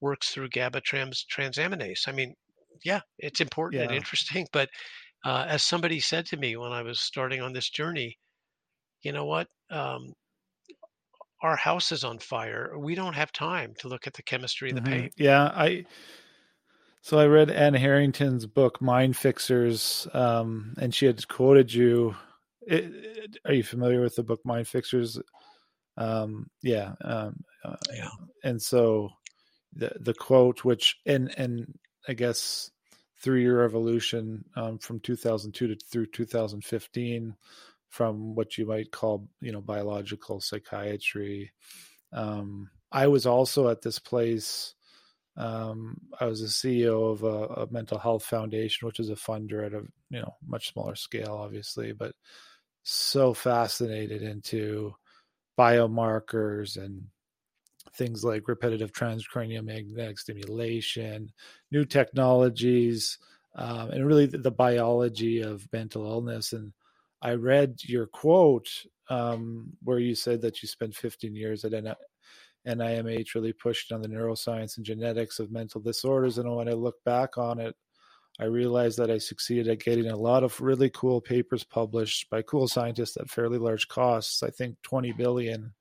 Speaker 2: works through GABA trans transaminase. I mean, yeah, it's important and interesting, but uh, as somebody said to me when I was starting on this journey, you know what? Um, our house is on fire. We don't have time to look at the chemistry of the
Speaker 1: hmm
Speaker 2: paint.
Speaker 1: yeah. I so I read Anne Harrington's book Mind Fixers, um, and she had quoted you. It, it- are you familiar with the book Mind Fixers? Um, yeah, um, uh,
Speaker 2: Yeah.
Speaker 1: and so the the quote, which and and I guess through your evolution um, from 2002 to through 2015, from what you might call you know biological psychiatry. Um, I was also at this place. Um, I was a CEO of a, a mental health foundation, which is a funder at a you know much smaller scale, obviously, but so fascinated into biomarkers and things like repetitive transcranial magnetic stimulation, new technologies, um, and really the, the, biology of mental illness. And I read your quote um, where you said that you spent 15 years at NIMH really pushed on the neuroscience and genetics of mental disorders. And when I look back on it, I realized that I succeeded at getting a lot of really cool papers published by cool scientists at fairly large costs. I think 20 billion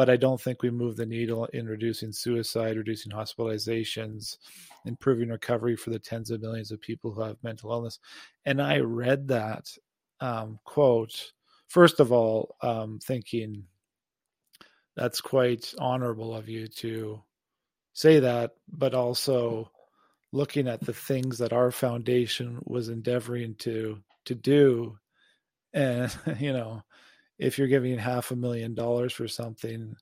Speaker 1: but I don't think we moved the needle in reducing suicide, reducing hospitalizations, improving recovery for the tens of millions of people who have mental illness. And I read that um, quote, first of all, um, thinking that's quite honorable of you to say that, but also looking at the things that our foundation was endeavoring to to do. And you know if you're giving half a million dollars for something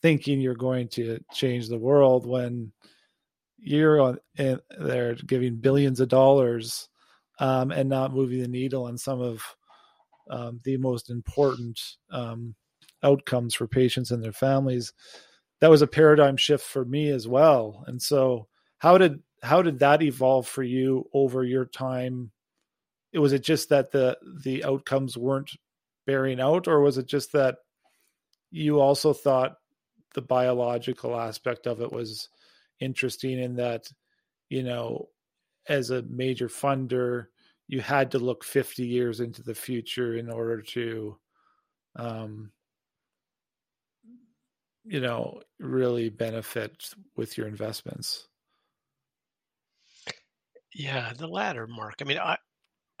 Speaker 1: thinking you're going to change the world when you're on in there giving billions of dollars um, and not moving the needle on some of um, the most important um, outcomes for patients and their families. That was a paradigm shift for me as well. And so how did how did that evolve for you over your time? It was it just that the the outcomes weren't bearing out or was it just that you also thought the biological aspect of it was interesting in that you know as a major funder you had to look 50 years into the future in order to um you know really benefit with your investments
Speaker 2: yeah the latter mark i mean i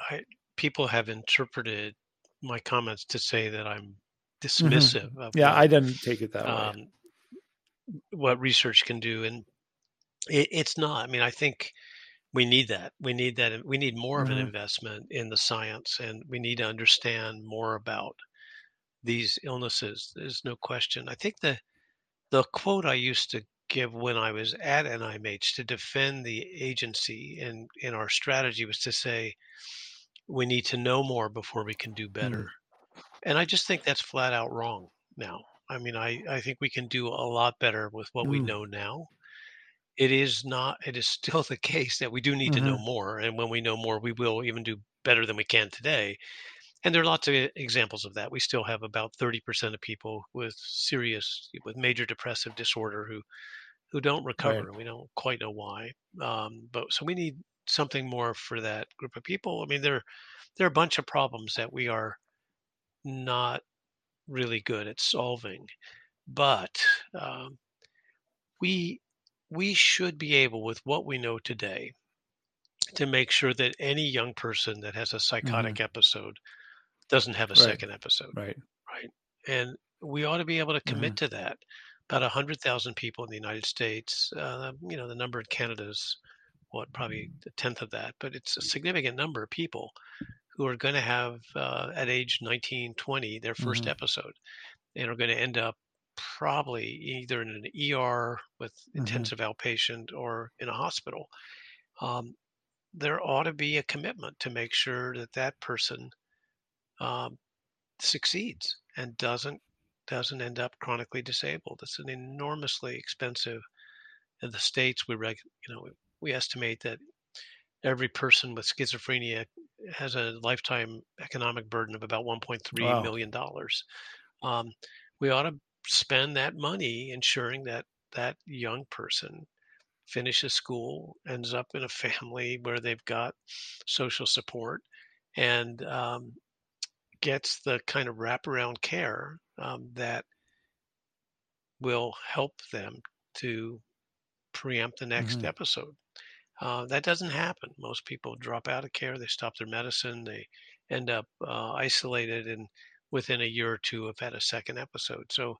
Speaker 2: i people have interpreted my comments to say that I'm dismissive
Speaker 1: mm-hmm.
Speaker 2: of
Speaker 1: yeah
Speaker 2: what,
Speaker 1: i didn't take it that
Speaker 2: um,
Speaker 1: way
Speaker 2: what research can do, and it, it's not. I mean, I think we need that. We need that. We need more mm-hmm. of an investment in the science, and we need to understand more about these illnesses. There's no question. I think the the quote I used to give when I was at NIMH to defend the agency and in our strategy was to say we need to know more before we can do better. Mm. And I just think that's flat out wrong now. I mean, I, I think we can do a lot better with what mm. we know now. It is not, it is still the case that we do need mm-hmm. to know more. And when we know more, we will even do better than we can today. And there are lots of examples of that. We still have about 30% of people with serious, with major depressive disorder who, who don't recover. Right. We don't quite know why. Um, but so we need something more for that group of people. I mean, there there are a bunch of problems that we are not really good at solving, but um, we we should be able, with what we know today, to make sure that any young person that has a psychotic
Speaker 1: Mhm.
Speaker 2: episode doesn't have a
Speaker 1: Right.
Speaker 2: second episode,
Speaker 1: Right.
Speaker 2: right? And we ought to be able to commit
Speaker 1: Mhm.
Speaker 2: to that. About 100,000 people in the United States, uh, you know, the number in Canada is what, probably a tenth of that, but it's a significant number of people who are going to have, uh, at age 19, 20, their 1st
Speaker 1: Mhm.
Speaker 2: episode and are going to end up probably either in an ER with
Speaker 1: Mhm.
Speaker 2: intensive outpatient or in a hospital. Um, there ought to be a commitment to make sure that that person um, succeeds and doesn't doesn't end up chronically disabled. It's an enormously expensive. In the states, we reg, you know, we, we estimate that every person with schizophrenia has a lifetime economic burden of about 1.3
Speaker 1: Wow.
Speaker 2: million dollars. Um, we ought to spend that money ensuring that that young person finishes school, ends up in a family where they've got social support, and um, gets the kind of wraparound care um, that will help them to preempt the next
Speaker 1: Mhm.
Speaker 2: episode. Uh, that doesn't happen. Most people drop out of care, they stop their medicine, they end up uh, isolated, and within a year or two have had a second episode. So,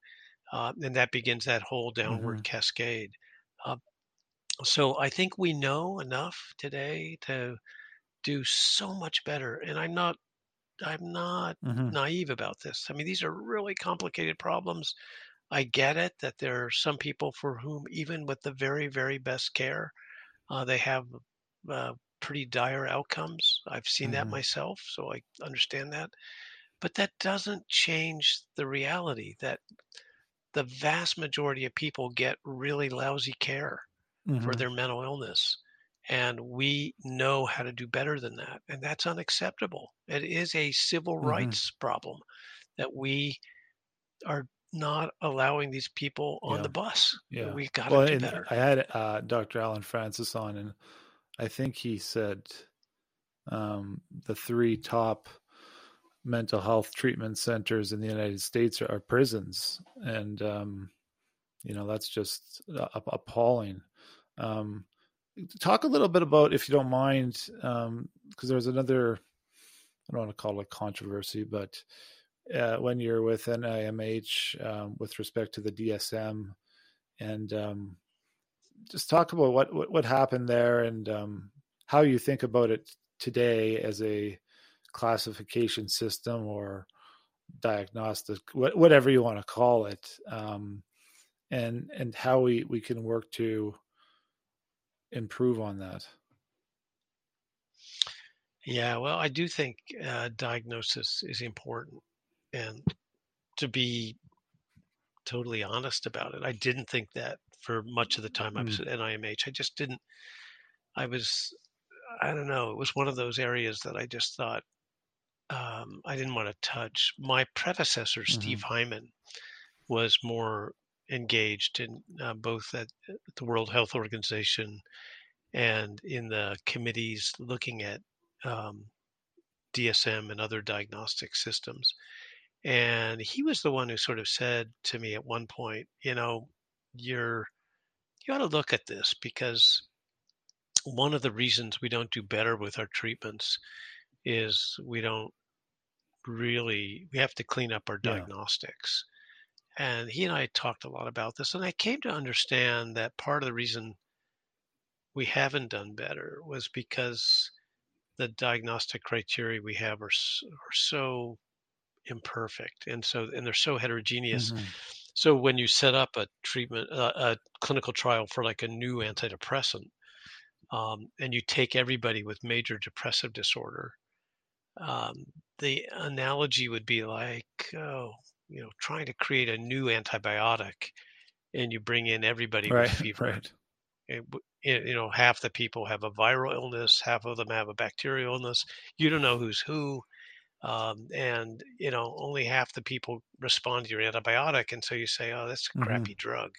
Speaker 2: uh, and that begins that whole downward
Speaker 1: Mhm.
Speaker 2: cascade. Uh, so I think we know enough today to do so much better. And I'm not, I'm not
Speaker 1: Mhm.
Speaker 2: naive about this. I mean, these are really complicated problems. I get it that there are some people for whom, even with the very, very best care, uh, they have uh, pretty dire outcomes. I've seen that
Speaker 1: Mhm.
Speaker 2: myself, so I understand that. But that doesn't change the reality that the vast majority of people get really lousy care for
Speaker 1: Mhm.
Speaker 2: their mental illness. And we know how to do better than that. And that's unacceptable. It is a civil
Speaker 1: Mhm.
Speaker 2: rights problem that we are not allowing these people on
Speaker 1: Yeah.
Speaker 2: the bus.
Speaker 1: Yeah.
Speaker 2: We got
Speaker 1: Well,
Speaker 2: to do
Speaker 1: and
Speaker 2: better.
Speaker 1: I had uh, Dr. Allen Frances on, and I think he said um, the three top mental health treatment centers in the United States are, are prisons, and um, you know that's just a- appalling. Um, talk a little bit about, if you don't mind, because there's another. I don't want to call it controversy, but uh, when you're with NIMH um, with respect to the DSM, and um, just talk about what, what what happened there and um, how you think about it today as a classification system or diagnostic, wh- whatever you want to call it, um, and and how we we can work to improve on that.
Speaker 2: Yeah, well, I do think uh, diagnosis is important. And to be totally honest about it, I didn't think that for much of the time I was
Speaker 1: Mm.
Speaker 2: at NIMH. I just didn't, I was, I don't know, it was one of those areas that I just thought um, I didn't want to touch. My predecessor, Steve Hyman, was more engaged in uh, both at the World Health Organization and in the committees looking at um, DSM and other diagnostic systems. And he was the one who sort of said to me at one point, you know, you're you ought to look at this because one of the reasons we don't do better with our treatments is we don't really we have to clean up our
Speaker 1: Yeah.
Speaker 2: diagnostics. And he and I talked a lot about this, and I came to understand that part of the reason we haven't done better was because the diagnostic criteria we have are, are so imperfect and so and they're so heterogeneous
Speaker 1: Mhm.
Speaker 2: so when you set up a treatment uh, a clinical trial for like a new antidepressant um, and you take everybody with major depressive disorder um, the analogy would be like oh you know trying to create a new antibiotic and you bring in everybody
Speaker 1: Right,
Speaker 2: with fever.
Speaker 1: right.
Speaker 2: it you know half the people have a viral illness half of them have a bacterial illness. You don't know who's who um, and you know only half the people respond to your antibiotic and so you say oh that's a
Speaker 1: Mhm.
Speaker 2: crappy drug.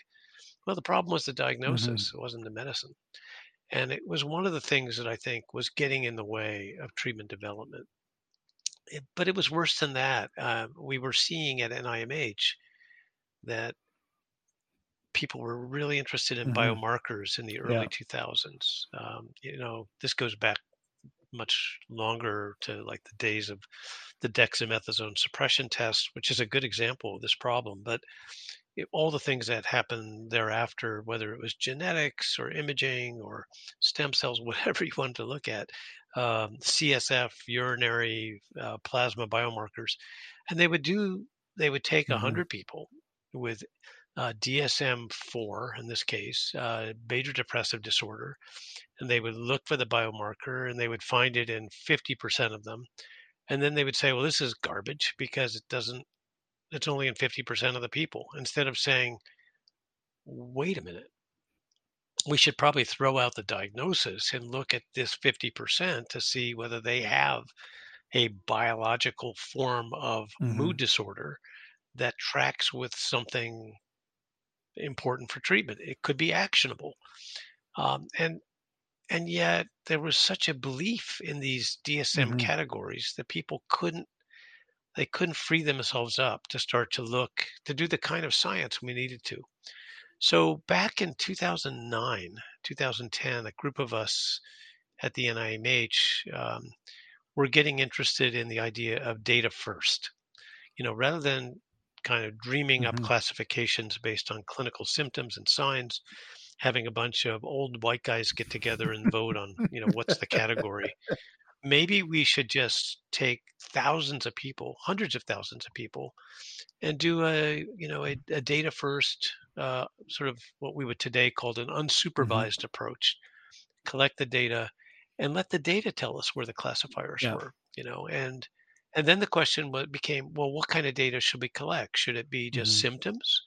Speaker 2: Well the problem was the diagnosis. It wasn't the medicine. And it was one of the things that i think was getting in the way of treatment development It- but it was worse than that uh, we were seeing at nimh that people were really interested in
Speaker 1: Mhm.
Speaker 2: biomarkers in the
Speaker 1: Yeah.
Speaker 2: early 2000s. Um, you know, this goes back much longer to like the days of the dexamethasone suppression test, which is a good example of this problem. But it, all the things that happened thereafter, whether it was genetics or imaging or stem cells, whatever you wanted to look at, um, CSF, urinary uh, plasma biomarkers, and they would do, they would take a
Speaker 1: Mhm.
Speaker 2: 100 people with uh, DSM-4 in this case, uh, major depressive disorder, and they would look for the biomarker and they would find it in 50% of them. And then they would say, well, this is garbage because it doesn't, it's only in 50% of the people. Instead of saying, wait a minute, we should probably throw out the diagnosis and look at this 50% to see whether they have a biological form of
Speaker 1: Mhm.
Speaker 2: mood disorder that tracks with something important for treatment. It could be actionable. Um, and and yet there was such a belief in these DSM
Speaker 1: Mhm.
Speaker 2: categories that people couldn't they couldn't free themselves up to start to look to do the kind of science we needed to. So back in 2009, 2010, a group of us at the NIMH um, were getting interested in the idea of data first. You know, rather than kind of dreaming up
Speaker 1: Mhm.
Speaker 2: classifications based on clinical symptoms and signs, having a bunch of old white guys get together and vote on, you know, what's the category. Maybe we should just take thousands of people, hundreds of thousands of people, and do a, you know, a, a data first, uh, sort of what we would today call an
Speaker 1: Mhm.
Speaker 2: unsupervised approach. Collect the data and let the data tell us where the classifiers
Speaker 1: Yeah.
Speaker 2: were, you know, and and then the question became, well, what kind of data should we collect? Should it be just
Speaker 1: Mhm.
Speaker 2: symptoms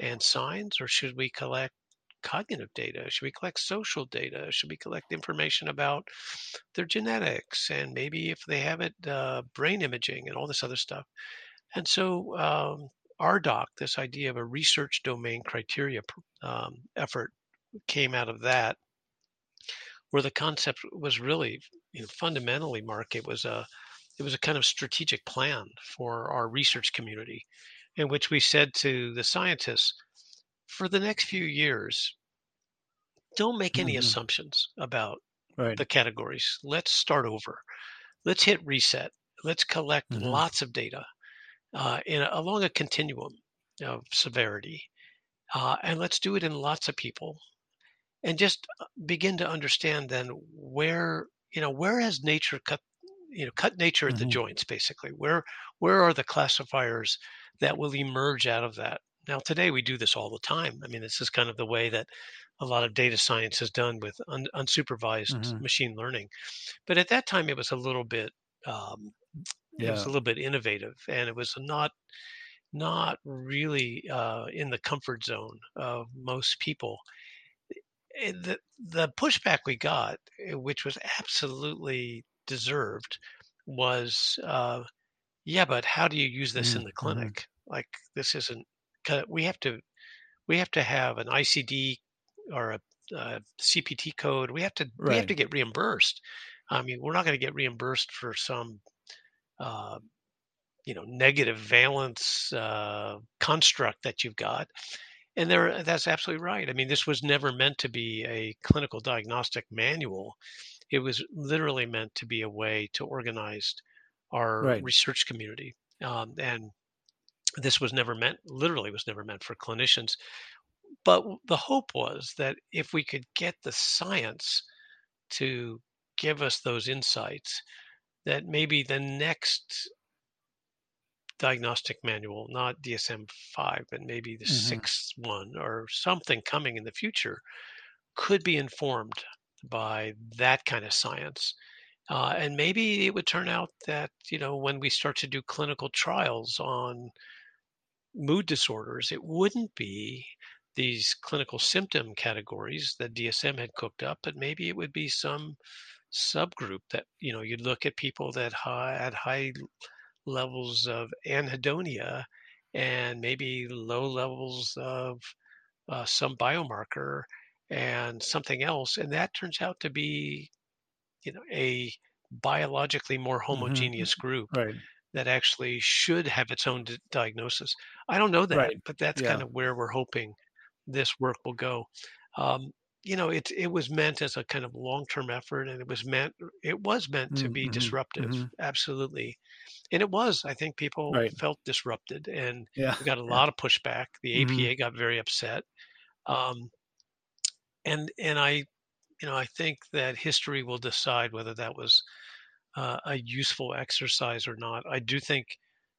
Speaker 2: and signs, or should we collect cognitive data? Should we collect social data? Should we collect information about their genetics and maybe if they have it, uh, brain imaging and all this other stuff? And so, um, RDoC, this idea of a research domain criteria um, effort, came out of that, where the concept was really, you know, fundamentally, Mark, it was a it was a kind of strategic plan for our research community, in which we said to the scientists, for the next few years, don't make any
Speaker 1: Mhm.
Speaker 2: assumptions about
Speaker 1: Right.
Speaker 2: the categories. Let's start over. Let's hit reset. Let's collect
Speaker 1: Mhm.
Speaker 2: lots of data uh, in a, along a continuum of severity, uh, and let's do it in lots of people, and just uh, begin to understand then where you know where has nature cut you know cut nature at the
Speaker 1: Mhm.
Speaker 2: joints basically where where are the classifiers that will emerge out of that now today we do this all the time i mean this is kind of the way that a lot of data science is done with un, unsupervised
Speaker 1: Mhm.
Speaker 2: machine learning but at that time it was a little bit um, it was a little bit innovative and it was not not really uh, in the comfort zone of most people Eh, the the pushback we got, eh, which was absolutely deserved, was uh, yeah, but how do you use this in
Speaker 1: Mhm.
Speaker 2: the
Speaker 1: Mhm.
Speaker 2: clinic? Like this isn't. We have to we have to have an ICD or a, a CPT code. We have to we have to get reimbursed. I mean, we're not going to get reimbursed for some uh, you know negative valence uh, construct that you've got. And there, that's absolutely right. I mean, this was never meant to be a clinical diagnostic manual. It was literally meant to be a way to organize our
Speaker 1: Right.
Speaker 2: research community. Um, and this was never meant, literally, was never meant for clinicians. But the hope was that if we could get the science to give us those insights, that maybe the next diagnostic manual, not DSM 5, but maybe the
Speaker 1: Mhm.
Speaker 2: sixth one or something coming in the future, could be informed by that kind of science. Uh, and maybe it would turn out that, you know, when we start to do clinical trials on mood disorders, it wouldn't be these clinical symptom categories that DSM had cooked up, but maybe it would be some subgroup that, you know, you'd look at people that high, had high levels of anhedonia and maybe low levels of uh, some biomarker and something else. And that turns out to be, you know, a biologically more
Speaker 1: Mhm.
Speaker 2: homogeneous group
Speaker 1: Right.
Speaker 2: That actually should have its own d- diagnosis. I don't know that,
Speaker 1: Right.
Speaker 2: but that's kind of where we're hoping this work will go. Um, you know, it it was meant as a kind of long term effort, and it was meant it was meant to be
Speaker 1: Mm-hmm.
Speaker 2: disruptive,
Speaker 1: hmm
Speaker 2: absolutely, and it was. I think people
Speaker 1: Right.
Speaker 2: felt disrupted, and
Speaker 1: Yeah.
Speaker 2: we got a
Speaker 1: Yeah.
Speaker 2: lot of pushback. The APA got very upset, um, and and I, you know, I think that history will decide whether that was uh, a useful exercise or not. I do think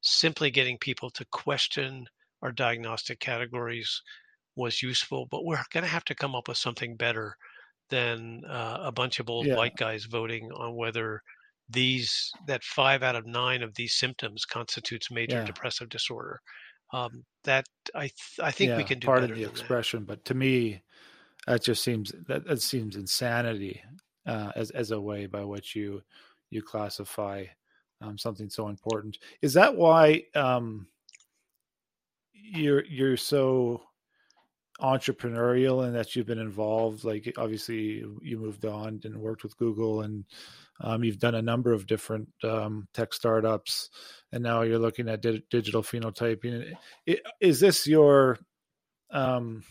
Speaker 2: simply getting people to question our diagnostic categories was useful, but we're going to have to come up with something better than uh, a bunch of old
Speaker 1: Yeah.
Speaker 2: white guys voting on whether these that five out of nine of these symptoms constitutes major
Speaker 1: Yeah.
Speaker 2: depressive disorder. Um, that I th- I think we can do
Speaker 1: Pardon
Speaker 2: better
Speaker 1: the
Speaker 2: than that.
Speaker 1: expression, but to me, that just seems that, that seems insanity uh, as as a way by which you you classify um, something so important. Is that why um, you're you're so entrepreneurial and that you've been involved? Like obviously you, moved on and worked with Google and um, you've done a number of different um, tech startups, and now you're looking at di- digital phenotyping. Is this your um,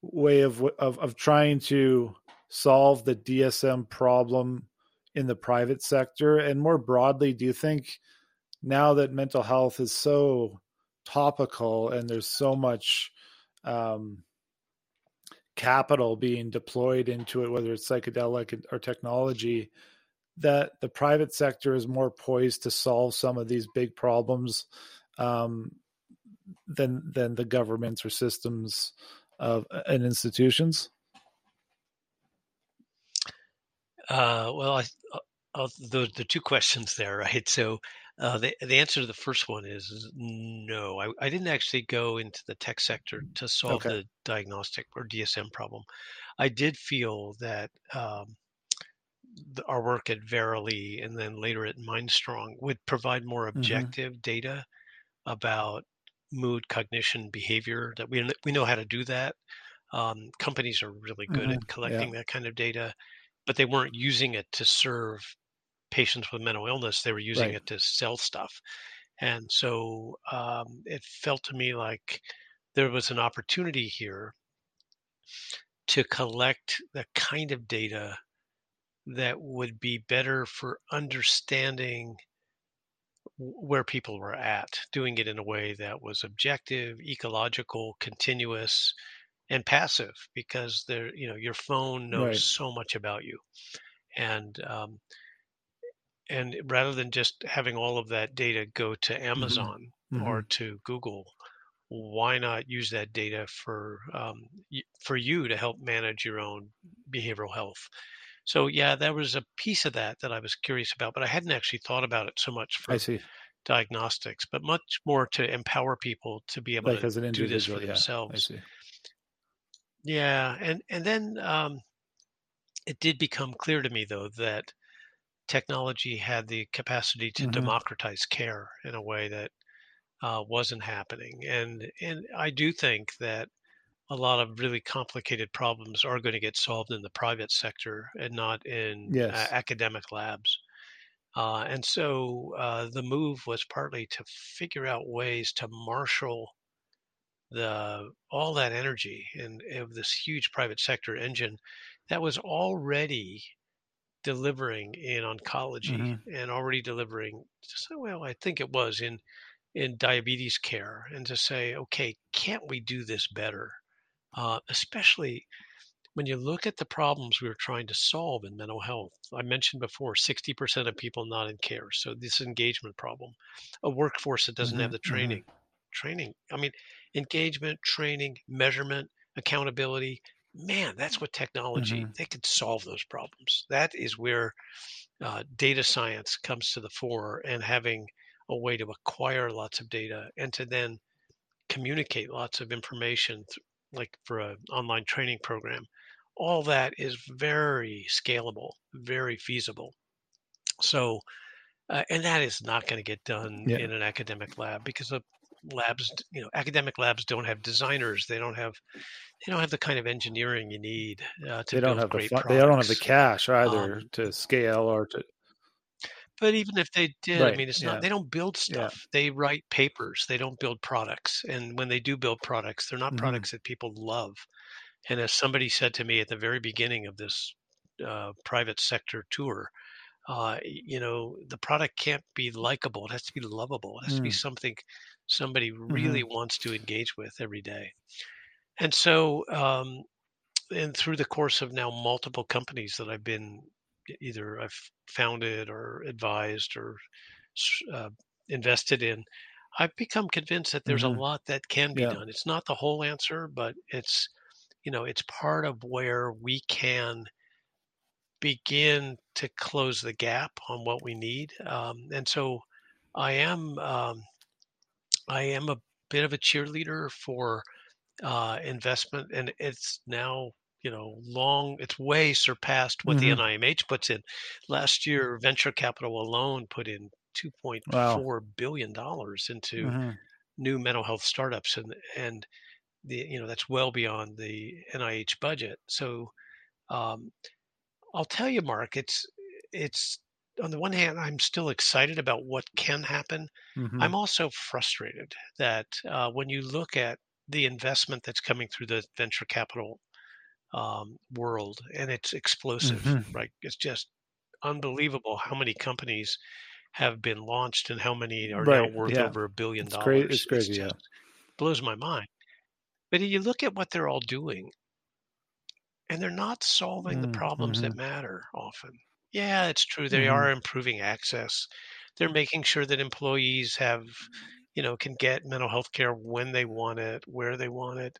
Speaker 1: way of, of of trying to solve the DSM problem in the private sector? And more broadly, do you think now that mental health is so topical and there's so much um, capital being deployed into it, whether it's psychedelic or technology, that the private sector is more poised to solve some of these big problems um, than than the governments or systems of and institutions?
Speaker 2: Uh, well, I, uh, uh, the the two questions there, right? So uh, the the answer to the first one is, no. I, I didn't actually go into the tech sector to solve
Speaker 1: Okay.
Speaker 2: the diagnostic or DSM problem. I did feel that um, the, our work at Verily and then later at Mindstrong would provide more
Speaker 1: Mm-hmm.
Speaker 2: objective data about mood, cognition, behavior. That we we know how to do that. Um, companies are really good
Speaker 1: Mhm.
Speaker 2: at
Speaker 1: Yeah.
Speaker 2: collecting that kind of data, but they weren't using it to serve patients with mental illness. They were using
Speaker 1: Right.
Speaker 2: it to sell stuff. And so um, it felt to me like there was an opportunity here to collect the kind of data that would be better for understanding where people were at, doing it in a way that was objective, ecological, continuous, and passive because there, you know, your phone knows
Speaker 1: Right.
Speaker 2: so much about you. And um, and rather than just having all of that data go to Amazon or
Speaker 1: Mhm.
Speaker 2: to Google, why not use that data for um, for you to help manage your own behavioral health? So yeah, there was a piece of that that I was curious about, but I hadn't actually thought about it so much
Speaker 1: I
Speaker 2: for
Speaker 1: see.
Speaker 2: diagnostics, but much more to empower people to be able
Speaker 1: Like
Speaker 2: to do this for
Speaker 1: yeah. I
Speaker 2: themselves. Yeah, and and then um, it did become clear to me though that technology had the capacity to
Speaker 1: Mhm.
Speaker 2: democratize care in a way that uh, wasn't happening, and and I do think that a lot of really complicated problems are going to get solved in the private sector and not in uh, academic labs. Uh, and so uh, the move was partly to figure out ways to marshal the all that energy and of this huge private sector engine that was already delivering in oncology
Speaker 1: Mhm.
Speaker 2: and already delivering well i think it was in in diabetes care and to say okay can't we do this better uh, especially when you look at the problems we were trying to solve in mental health i mentioned before 60% of people not in care so this engagement problem a workforce that doesn't have
Speaker 1: Mhm.
Speaker 2: the
Speaker 1: Mhm.
Speaker 2: training training i mean engagement training measurement accountability man that's what technology
Speaker 1: Mhm.
Speaker 2: they could solve those problems that is where uh, data science comes to the fore and having a way to acquire lots of data and to then communicate lots of information th- like for an online training program all that is very scalable very feasible so uh, and that is not going to get done
Speaker 1: Yeah.
Speaker 2: in an academic lab because the labs you know academic labs don't have designers they don't have they don't have the kind of engineering you need uh, to
Speaker 1: They don't
Speaker 2: build
Speaker 1: have the
Speaker 2: great
Speaker 1: fun,
Speaker 2: products
Speaker 1: they don't have the cash either
Speaker 2: Um,
Speaker 1: to scale or to
Speaker 2: But even if they did, I mean, it's
Speaker 1: Yeah.
Speaker 2: not. They don't build
Speaker 1: Yeah.
Speaker 2: stuff. They write papers. They don't build products. And when they do build products, they're not
Speaker 1: Mhm.
Speaker 2: products that people love. And as somebody said to me at the very beginning of this uh, private sector tour, uh, you know, the product can't be likable. It has to be lovable. It has to be
Speaker 1: Mm.
Speaker 2: something somebody
Speaker 1: Mm-hmm.
Speaker 2: really wants to engage with every day. And so, um, and through the course of now multiple companies that I've been either I've founded or advised or uh, invested in, I've become convinced that there's
Speaker 1: Mhm.
Speaker 2: a lot that can be
Speaker 1: Yeah.
Speaker 2: done. It's not the whole answer, but it's you know it's part of where we can begin to close the gap on what we need. Um, and so I am um, I am a bit of a cheerleader for uh, investment, and it's now you know long it's way surpassed what the
Speaker 1: Mhm.
Speaker 2: NIMH puts in. Last year, venture capital alone put in
Speaker 1: Wow.
Speaker 2: 2.4 billion dollars into
Speaker 1: Mhm.
Speaker 2: new mental health startups, and and the you know that's well beyond the NIH budget. So um, I'll tell you, Mark, it's it's on the one hand, I'm still excited about what can happen.
Speaker 1: Mhm.
Speaker 2: I'm also frustrated that uh, when you look at the investment that's coming through the venture capital um, world, and it's explosive,
Speaker 1: Mhm.
Speaker 2: right? It's just unbelievable how many companies have been launched and how many are now worth
Speaker 1: Yeah.
Speaker 2: over a billion
Speaker 1: It's crazy.
Speaker 2: dollars.
Speaker 1: It's crazy. Yeah.
Speaker 2: just blows my mind. But you look at what they're all doing, and they're not solving the
Speaker 1: Mm,
Speaker 2: problems that
Speaker 1: mhm.
Speaker 2: matter often. Yeah, it's true. They
Speaker 1: Mhm.
Speaker 2: are improving access. They're making sure that employees have, you know, can get mental health care when they want it, where they want it.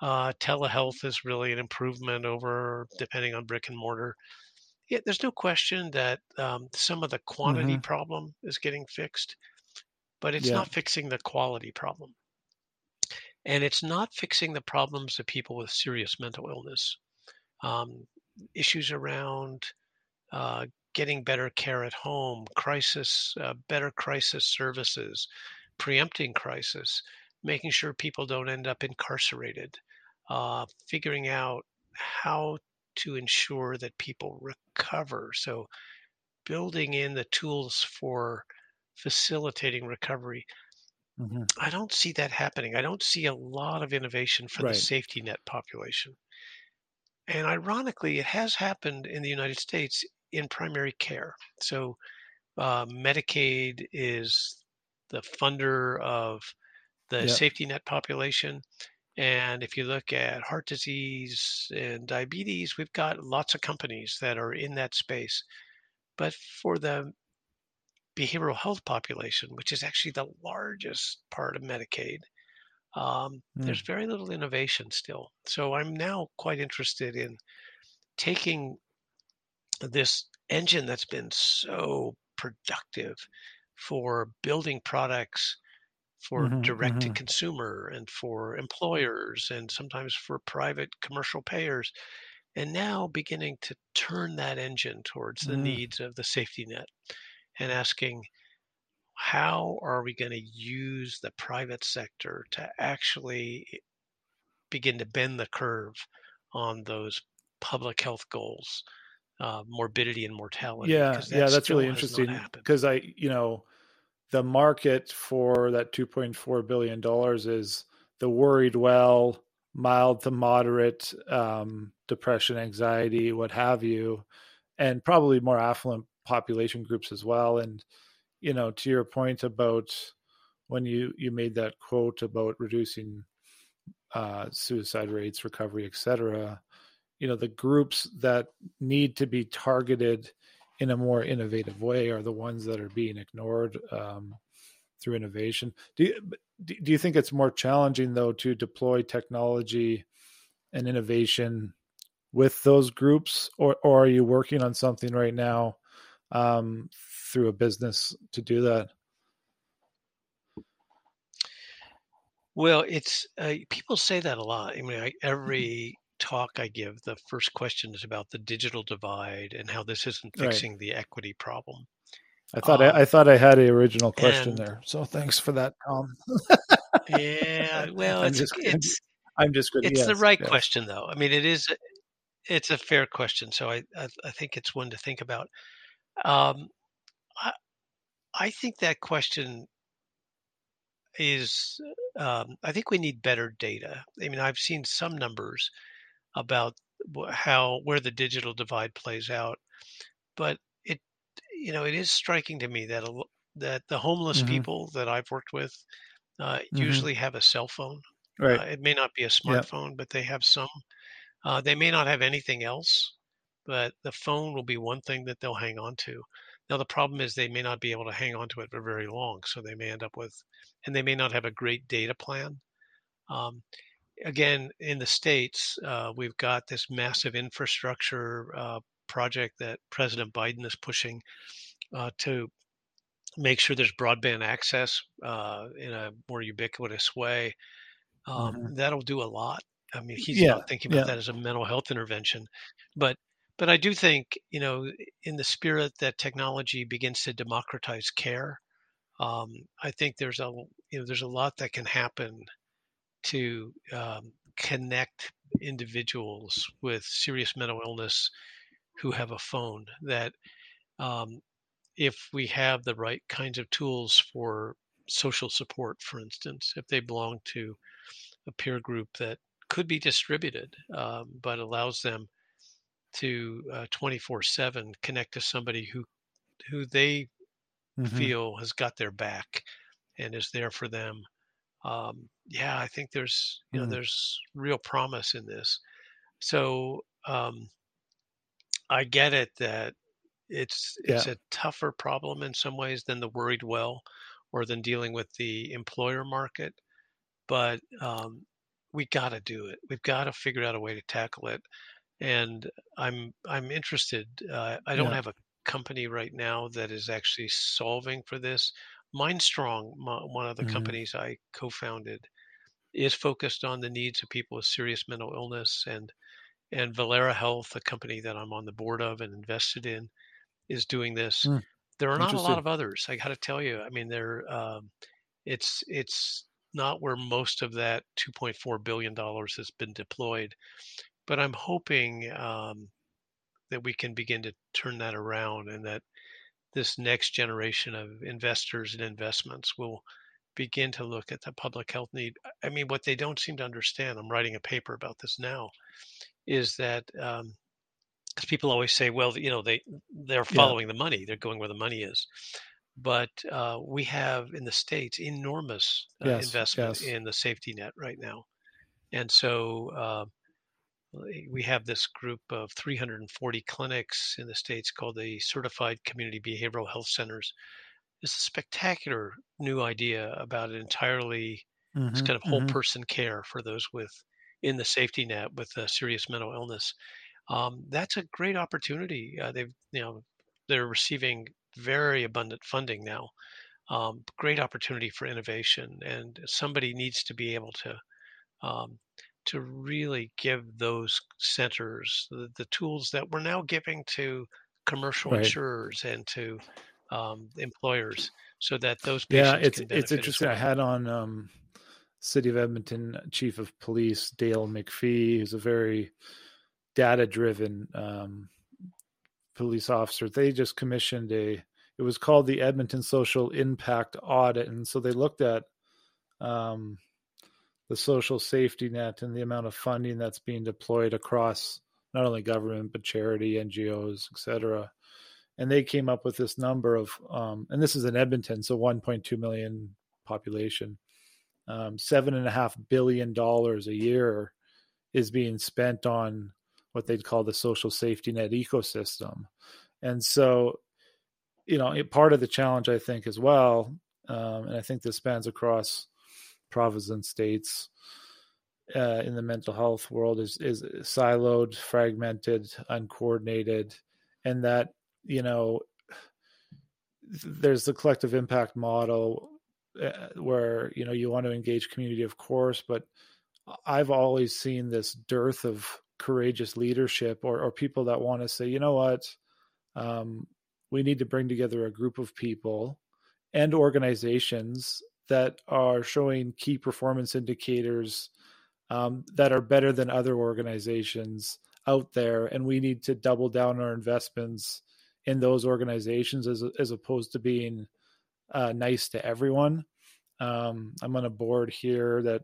Speaker 2: Uh, telehealth is really an improvement over depending on brick and mortar. Yeah, there's no question that um, some of the quantity
Speaker 1: Mhm.
Speaker 2: problem is getting fixed, but it's
Speaker 1: Yeah.
Speaker 2: not fixing the quality problem. And it's not fixing the problems of people with serious mental illness. Um, issues around uh, getting better care at home, crisis, uh, better crisis services, preempting crisis, making sure people don't end up incarcerated, uh, figuring out how to ensure that people recover. So, building in the tools for facilitating recovery.
Speaker 1: Mhm.
Speaker 2: I don't see that happening. I don't see a lot of innovation for the safety net population. And ironically, it has happened in the United States in primary care. So, uh, Medicaid is the funder of the
Speaker 1: Yeah.
Speaker 2: safety net population. And if you look at heart disease and diabetes, we've got lots of companies that are in that space. But for the behavioral health population, which is actually the largest part of Medicaid, um, there's
Speaker 1: Mm.
Speaker 2: very little innovation still. So I'm now quite interested in taking this engine that's been so productive for building products for
Speaker 1: Mhm.
Speaker 2: direct to
Speaker 1: Mhm.
Speaker 2: consumer and for employers and sometimes for private commercial payers and now beginning to turn that engine towards the
Speaker 1: Mm.
Speaker 2: needs of the safety net and asking how are we going to use the private sector to actually begin to bend the curve on those public health goals uh, morbidity and mortality
Speaker 1: Yeah.
Speaker 2: that
Speaker 1: Yeah. That's really interesting because I, you know, the market for that 2.4 billion dollars is the worried well, mild to moderate um, depression, anxiety, what have you, and probably more affluent population groups as well. And you know, to your point about when you you made that quote about reducing uh, suicide rates, recovery, et cetera, you know, the groups that need to be targeted in a more innovative way are the ones that are being ignored um, through innovation. Do you, do you think it's more challenging though to deploy technology and innovation with those groups, or or are you working on something right now um, through a business to do that?
Speaker 2: Well, it's uh, people say that a lot. I mean, I, every talk I give, the first question is about the digital divide and how this isn't
Speaker 1: Right.
Speaker 2: fixing the equity problem.
Speaker 1: I thought
Speaker 2: Um,
Speaker 1: I, I thought I had a original question
Speaker 2: and
Speaker 1: there, so thanks for that, Tom.
Speaker 2: yeah, well,
Speaker 1: I'm
Speaker 2: it's
Speaker 1: just
Speaker 2: it's
Speaker 1: I'm just good.
Speaker 2: it's the right
Speaker 1: yes.
Speaker 2: question though. I mean, it is it's a fair question, so I I, I think it's one to think about. Um, I, I think that question is um, I think we need better data. I mean, I've seen some numbers about how where the digital divide plays out, but it you know it is striking to me that a, that the homeless mm-hmm. people that I've worked with uh, mm-hmm. usually have a cell phone. Right. Uh, it may not be a smartphone, but they have some. Uh, they may not have anything else, but the phone will be one thing that they'll hang on to. Now the problem is they may not be able to hang on to it for very long, so they may end up with, and they may not have a great data plan. Um, again, in the states, uh, we've got this massive infrastructure uh, project that President Biden is pushing uh, to make sure there's broadband access uh, in a more ubiquitous way. Um, mm-hmm. That'll do a lot. I mean, he's yeah, not thinking about yeah. that as a mental health intervention, but but I do think, you know, in the spirit that technology begins to democratize care, um, I think there's a you know there's a lot that can happen to um, connect individuals with serious mental illness who have a phone. That um, if we have the right kinds of tools for social support, for instance, if they belong to a peer group that could be distributed, um, but allows them to 24 uh, 7 connect to somebody who who they mm-hmm. feel has got their back and is there for them um, yeah i think there's you know mm. there's real promise in this so um, i get it that it's it's yeah. a tougher problem in some ways than the worried well or than dealing with the employer market but um, we got to do it we've got to figure out a way to tackle it and I'm I'm interested. Uh, I don't yeah. have a company right now that is actually solving for this. MindStrong, one of the mm-hmm. companies I co-founded, is focused on the needs of people with serious mental illness, and and Valera Health, a company that I'm on the board of and invested in, is doing this. Mm. There are not a lot of others. I got to tell you. I mean, there. Um, it's it's not where most of that 2.4 billion dollars has been deployed but I'm hoping um, that we can begin to turn that around and that this next generation of investors and investments will begin to look at the public health need. I mean, what they don't seem to understand, I'm writing a paper about this now, is that because um, people always say, well, you know, they they're following yeah. the money, they're going where the money is. But uh, we have in the states enormous uh, yes, investment yes. in the safety net right now, and so uh, we have this group of 340 clinics in the states called the Certified Community Behavioral Health Centers. It's a spectacular new idea about an entirely mm-hmm, kind of whole mm-hmm. person care for those with in the safety net with a serious mental illness. Um, that's a great opportunity. Uh, they've you know they're receiving very abundant funding now. Um, great opportunity for innovation, and somebody needs to be able to um, to really give those centers the, the tools that we're now giving to commercial right. insurers and to um, employers so that those
Speaker 1: yeah it's it's interesting well. i had on um, city of edmonton chief of police dale McFee who's a very data driven um, police officer they just commissioned a it was called the edmonton social impact audit and so they looked at um, the social safety net and the amount of funding that's being deployed across not only government but charity ngos etc and they came up with this number of um, and this is in edmonton so 1.2 million population. Um, seven and a half billion dollars a year is being spent on what they'd call the social safety net ecosystem. And so you know part of the challenge i think as well um, and i think this spans across provinces states uh, in the mental health world is is siloed, fragmented, uncoordinated, and that you know there's the collective impact model uh, where you know you want to engage community, of course, but I've always seen this dearth of courageous leadership or or people that want to say, you know what, um, we need to bring together a group of people and organizations that are showing key performance indicators um, that are better than other organizations out there and we need to double down our investments in those organizations as as opposed to being uh, nice to everyone. Um, I'm on a board here that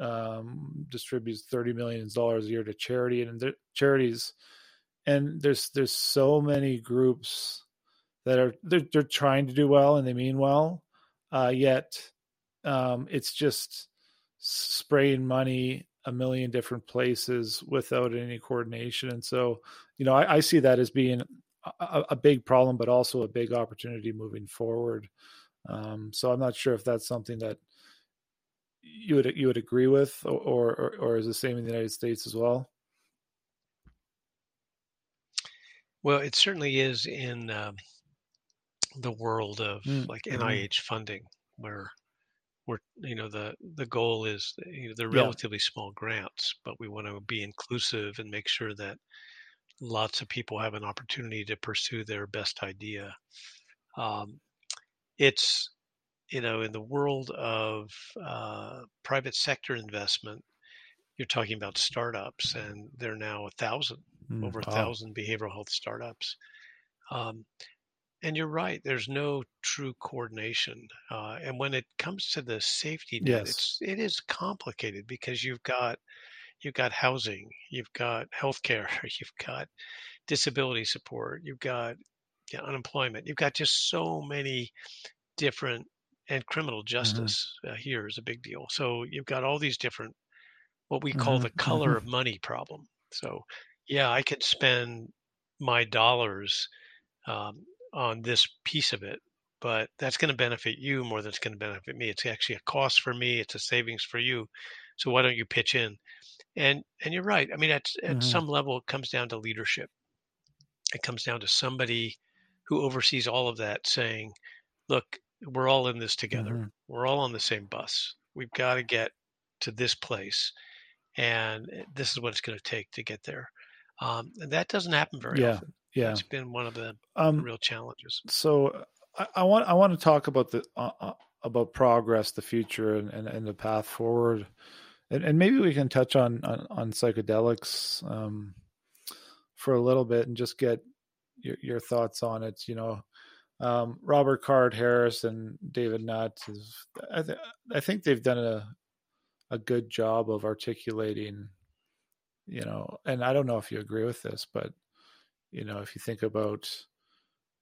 Speaker 1: um, distributes 30 million dollars a year to charity and the charities, and there's there's so many groups that are they're, they're trying to do well and they mean well, uh, yet um, it's just spraying money a million different places without any coordination. And so, you know, I, I see that as being a, a, big problem, but also a big opportunity moving forward. Um, so I'm not sure if that's something that you would you would agree with, or or, or is the same in the United States as well.
Speaker 2: Well, it certainly is in um, the world of mm, like NIH mm-hmm. funding, where we're you know the the goal is you know, they're relatively yeah. small grants, but we want to be inclusive and make sure that lots of people have an opportunity to pursue their best idea. Um, it's you know in the world of uh, private sector investment, you're talking about startups, and there are now a thousand, mm, over a thousand behavioral health startups. Um, and you're right. There's no true coordination, uh, and when it comes to the safety net,
Speaker 1: yes.
Speaker 2: it's it is complicated because you've got you've got housing, you've got healthcare, you've got disability support, you've got you know, unemployment, you've got just so many different and criminal mm-hmm. justice uh, here is a big deal. So you've got all these different what we call mm-hmm. the color mm-hmm. of money problem. So yeah, I could spend my dollars um, on this piece of it, but that's going to benefit you more than it's going to benefit me. It's actually a cost for me. It's a savings for you. So why don't you pitch in? And and you're right. I mean, at at mm-hmm. some level, it comes down to leadership. It comes down to somebody who oversees all of that, saying, "Look, we're all in this together. Mm-hmm. We're all on the same bus. We've got to get to this place, and eh, this is what it's going to take to get there." Um, and that doesn't happen very
Speaker 1: yeah.
Speaker 2: often
Speaker 1: yeah.
Speaker 2: It's been one of the
Speaker 1: um,
Speaker 2: real challenges.
Speaker 1: so I, I, want i want to talk about the uh, uh, about progress the future and, and, and the path forward. And, and, maybe we can touch on on, on psychedelics um, for a little bit and just get your, your thoughts on it you know. Um, robert Carhart-Harris and david nutt is I, th- I think they've done a a good job of articulating you know and i don't know if you agree with this but you know if you think about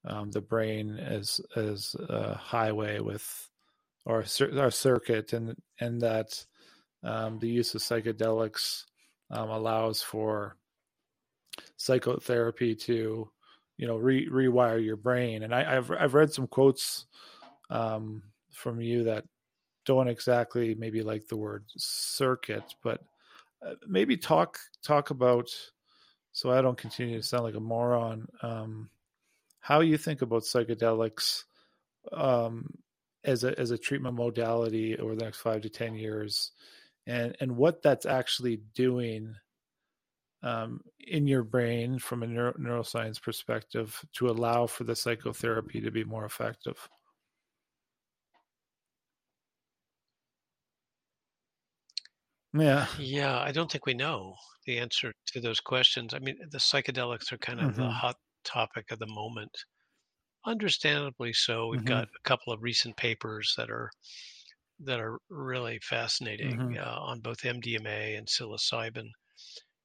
Speaker 1: um, the brain as as a highway with or our circuit and and that um, the use of psychedelics um, allows for psychotherapy to you know re- rewire your brain. And I, have I've read some quotes um, from you that don't exactly maybe like the word circuit but uh, maybe talk talk about so I don't continue to sound like a moron. Um, how you think about psychedelics um, as a as a treatment modality over the next five to ten years, and and what that's actually doing um, in your brain from a neuro- neuroscience perspective to allow for the psychotherapy to be more effective. Yeah.
Speaker 2: Yeah, I don't think we know the answer to those questions. I mean, the psychedelics are kind of mm-hmm. the hot topic of the moment. Understandably so. We've mm-hmm. got a couple of recent papers that are that are really fascinating mm-hmm. uh, on both MDMA and psilocybin.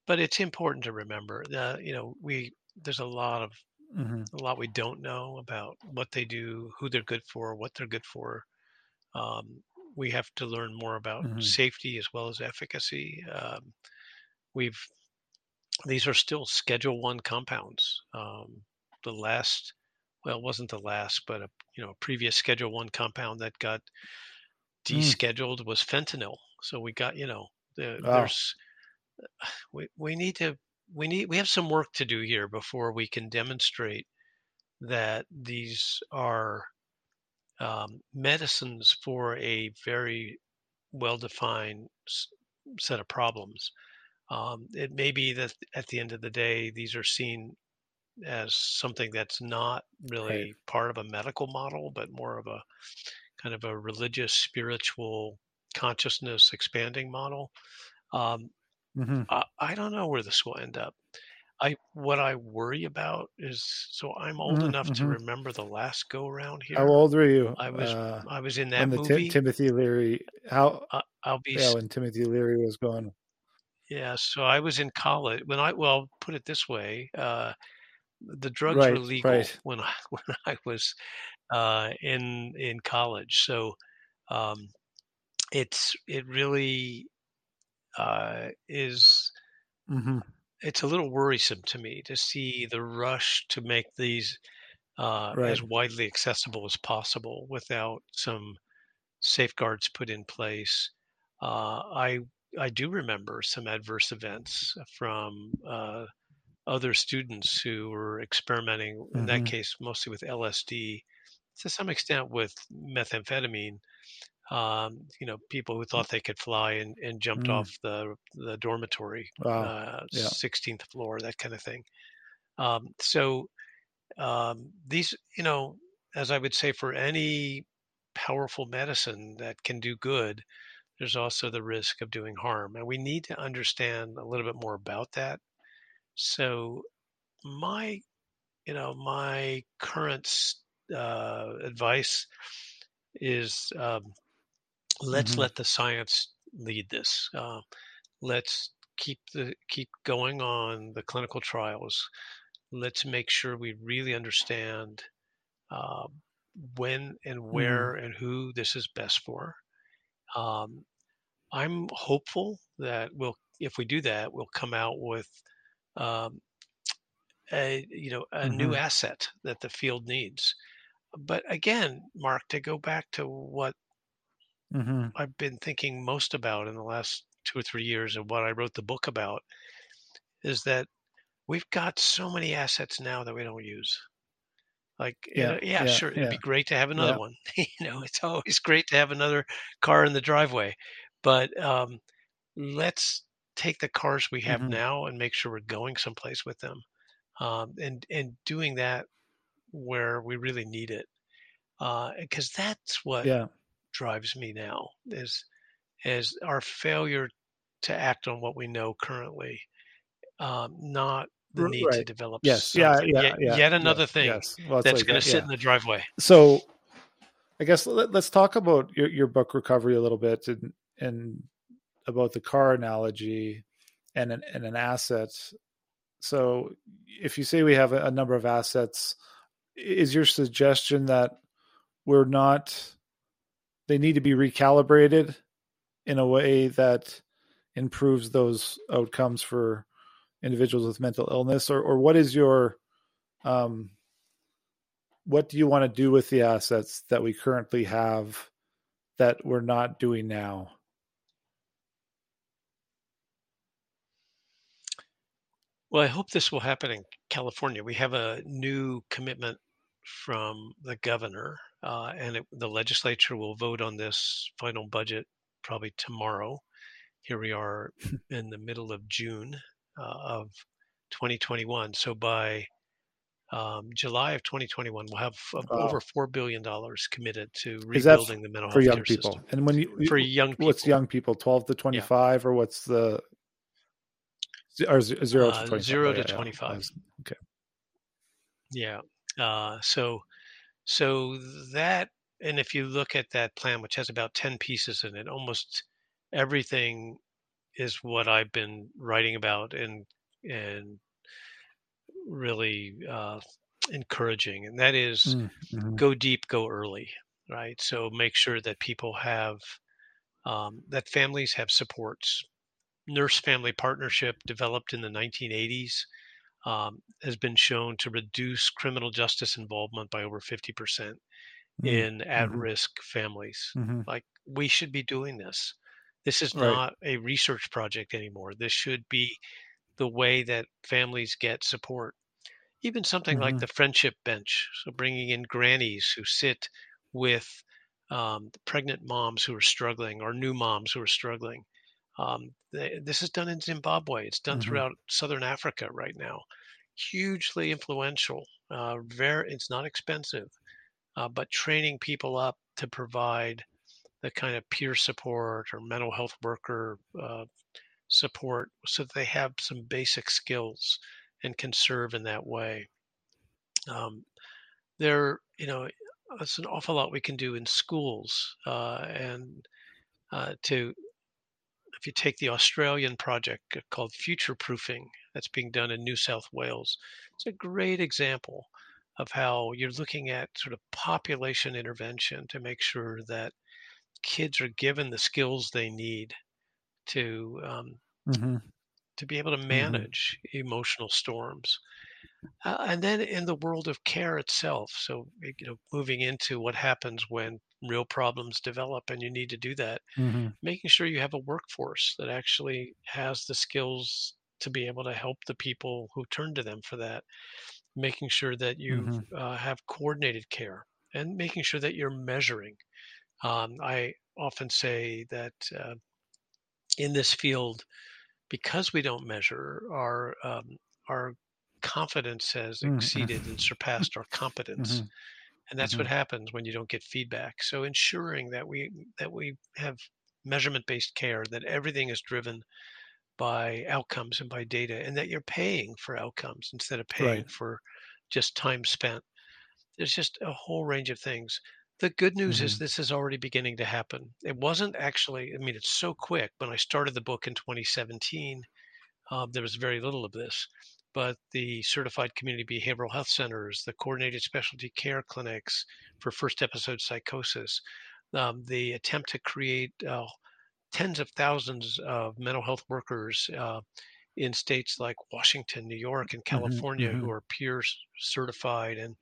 Speaker 2: But it's important to remember that you know we there's a lot of
Speaker 1: mm-hmm.
Speaker 2: a lot we don't know about what they do, who they're good for, what they're good for. Um, we have to learn more about
Speaker 1: mm-hmm.
Speaker 2: safety as well as efficacy. Um, we've these are still Schedule One compounds. Um, the last, well, it wasn't the last, but a you know a previous Schedule One compound that got mm. descheduled mm. was fentanyl. So we got you know the, wow. there's we we need to we need we have some work to do here before we can demonstrate that these are um, medicines for a very well defined set of problems. Um, it may be that at the end of the day, these are seen as something that's not really right. part of a medical model, but more of a kind of a religious, spiritual consciousness expanding model. Um,
Speaker 1: mm-hmm.
Speaker 2: I, I, don't know where this will end up. I what I worry about is so I'm old
Speaker 1: Mhm,
Speaker 2: enough to
Speaker 1: mhm.
Speaker 2: remember the last go around here.
Speaker 1: How old were you?
Speaker 2: I was
Speaker 1: uh,
Speaker 2: I was in that movie.
Speaker 1: Timothy Leary? How?
Speaker 2: Uh, I'll be
Speaker 1: Yeah, when Timothy Leary was going.
Speaker 2: yeah. So I was in college when I well put it this way. Uh, the drugs were legal
Speaker 1: right.
Speaker 2: when I when I was uh, in in college. So um, it's it really uh, is
Speaker 1: hmm
Speaker 2: it's a little worrisome to me to see the rush to make these uh,
Speaker 1: Right.
Speaker 2: as widely accessible as possible without some safeguards put in place. Uh, I I do remember some adverse events from uh, other students who were experimenting. In that
Speaker 1: Mhm.
Speaker 2: case, mostly with LSD, to some extent with methamphetamine. Um, you know, people who thought they could fly and, and jumped
Speaker 1: Mm.
Speaker 2: off the the dormitory,
Speaker 1: Wow.
Speaker 2: uh,
Speaker 1: Yeah.
Speaker 2: 16th floor, that kind of thing. Um, so um, these, you know, as I would say, for any powerful medicine that can do good, there's also the risk of doing harm, and we need to understand a little bit more about that. So my, you know, my current uh, advice is um, let's
Speaker 1: Mhm.
Speaker 2: let the science lead this. Uh, let's keep the keep going on the clinical trials. Let's make sure we really understand uh, when and
Speaker 1: Mhm.
Speaker 2: where and who this is best for. Um, I'm hopeful that we'll, if we do that, we'll come out with um, a you know a new
Speaker 1: Mhm.
Speaker 2: asset that the field needs. But again, Mark, to go back to what
Speaker 1: Mhm.
Speaker 2: I've been thinking most about in the last two or three years of what I wrote the book about is that we've got so many assets now that we don't use. Like, you
Speaker 1: Yeah.
Speaker 2: know, yeah,
Speaker 1: Yeah.
Speaker 2: sure, it'd be great to have another
Speaker 1: Yeah.
Speaker 2: one. you know, it's always great to have another car in the driveway. But um, let's take the cars we have
Speaker 1: Mhm.
Speaker 2: now and make sure we're going someplace with them, um, and and doing that where we really need it, because that's what
Speaker 1: Yeah.
Speaker 2: Drives me now is is our failure to act on what we know currently, um, not the need to develop
Speaker 1: Yes. Yeah. Yeah.
Speaker 2: yet
Speaker 1: Yeah.
Speaker 2: yet another
Speaker 1: Yes.
Speaker 2: thing
Speaker 1: Yes. Well,
Speaker 2: that's
Speaker 1: like
Speaker 2: going to sit
Speaker 1: Yeah.
Speaker 2: in the driveway.
Speaker 1: So I guess let, us talk about your, your book recovery a little bit and and about the car analogy and an, and an asset. So if you say we have a, a number of assets, is your suggestion that we're not they need to be recalibrated in a way that improves those outcomes for individuals with mental illness or or what is your um what do you want to do with the assets that we currently have that we're not doing now
Speaker 2: Well, I hope this will happen in California. We have a new commitment from the governor, uh, and it, the legislature will vote on this final budget probably tomorrow. Here we are in the middle of June uh, of 2021. So by um, July of 2021, we'll have uh,
Speaker 1: Wow.
Speaker 2: over $4 billion committed to rebuilding the mental
Speaker 1: for
Speaker 2: health
Speaker 1: young people
Speaker 2: system.
Speaker 1: and when you
Speaker 2: For young people, what's
Speaker 1: young people 12 to 25 or what's the or zero to
Speaker 2: Uh,
Speaker 1: 25
Speaker 2: zero
Speaker 1: Oh,
Speaker 2: to
Speaker 1: yeah, yeah.
Speaker 2: 25.
Speaker 1: Okay
Speaker 2: Yeah. Uh, so, so that, and if you look at that plan, which has about 10 pieces in it, almost everything is what I've been writing about and, and really, uh, encouraging. And that is
Speaker 1: Mm, mhm.
Speaker 2: go deep, go early, right? So make sure that people have, um, that families have supports. Nurse family partnership developed in the 1980s um, has been shown to reduce criminal justice involvement by over 50%
Speaker 1: Mm,
Speaker 2: in at risk families.
Speaker 1: mhm.
Speaker 2: Like, we should be doing this. This is
Speaker 1: right
Speaker 2: not a research project anymore. This should be the way that families get support. Even something like
Speaker 1: Mhm.
Speaker 2: the friendship bench. So, bringing in grannies who sit with um, pregnant moms who are struggling or new moms who are struggling. Um, they, this is done in Zimbabwe. It's done
Speaker 1: Mhm.
Speaker 2: throughout Southern Africa right now. Hugely influential. Uh, very, it's not expensive, uh, but training people up to provide the kind of peer support or mental health worker uh, support so that they have some basic skills and can serve in that way. Um, there, you know, there's an awful lot we can do in schools uh, and uh, to if you take the Australian project called Future Proofing that's being done in New South Wales, it's a great example of how you're looking at sort of population intervention to make sure that kids are given the skills they need to um, mm-hmm. to be able to mm-hmm. manage mm-hmm. emotional storms. Uh, and then in the world of care itself, so you know, moving into what happens when real problems develop and you need to do that, mm-hmm. making sure you have a workforce that actually has the skills to be able to help the people who turn to them for that, making sure that you mm-hmm. uh, have coordinated care and making sure that you're measuring. Um, I often say that uh, in this field, because we don't measure, our um, our confidence has mm-hmm. exceeded and surpassed our competence. And that's mm-hmm. what happens when you don't get feedback. So ensuring that we that we have measurement based care, that everything is driven by outcomes and by data, and that you're paying for outcomes instead of paying right. for just time spent. There's just a whole range of things. The good news mm-hmm. is this is already beginning to happen. It wasn't actually, I mean, it's so quick. When I started the book in 2017, uh, there was very little of this. But the certified community behavioral health centers, the coordinated specialty care clinics for first episode psychosis, um, the attempt to create uh, tens of thousands of mental health workers uh, in states like Washington, New York, and mm-hmm, California mm-hmm, mm-hmm. who are peer certified and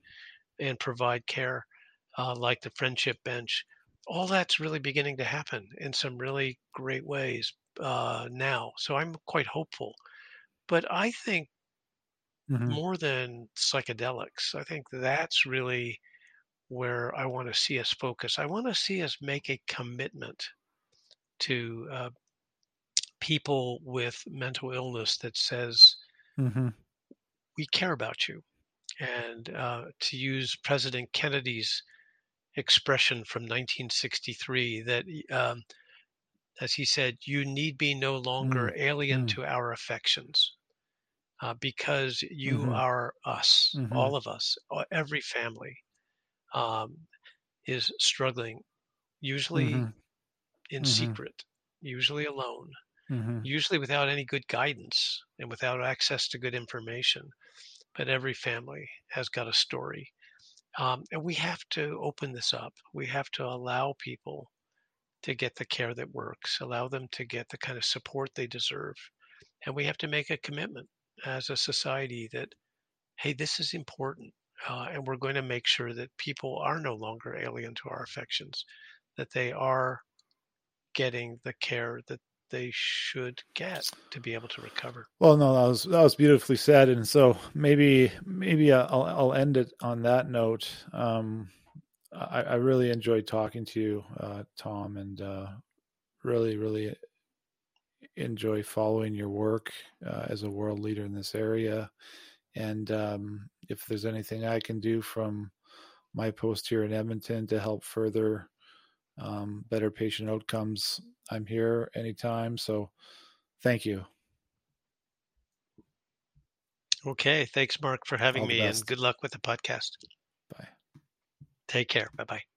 Speaker 2: and provide care uh, like the Friendship Bench. All that's really beginning to happen in some really great ways uh, now. So I'm quite hopeful. But I think mm-hmm. more than psychedelics, I think that's really where I want to see us focus. I want to see us make a commitment to uh, people with mental illness that says, mm-hmm. we care about you. And uh, to use President Kennedy's expression from 1963 that, um, as he said, you need be no longer mm-hmm. alien mm. to our affections. Uh, because you mm-hmm. are us, mm-hmm. all of us, every family um, is struggling, usually mm-hmm. in mm-hmm. secret, usually alone, mm-hmm. usually without any good guidance and without access to good information. But every family has got a story. Um, and we have to open this up. We have to allow people to get the care that works, allow them to get the kind of support they deserve. And we have to make a commitment as a society that, hey, this is important. Uh, and we're going to make sure that people are no longer alien to our affections, that they are getting the care that they should get to be able to recover.
Speaker 1: Well, no, that was that was beautifully said, and so maybe maybe I'll I'll end it on that note. Um, I, I really enjoyed talking to you, uh, Tom, and uh, really really enjoy following your work uh, as a world leader in this area. And um, if there's anything I can do from my post here in Edmonton to help further um, better patient outcomes. I'm here anytime. So thank you.
Speaker 2: Okay. Thanks, Mark, for having me, and good luck with the podcast.
Speaker 1: Bye.
Speaker 2: Take care. Bye bye.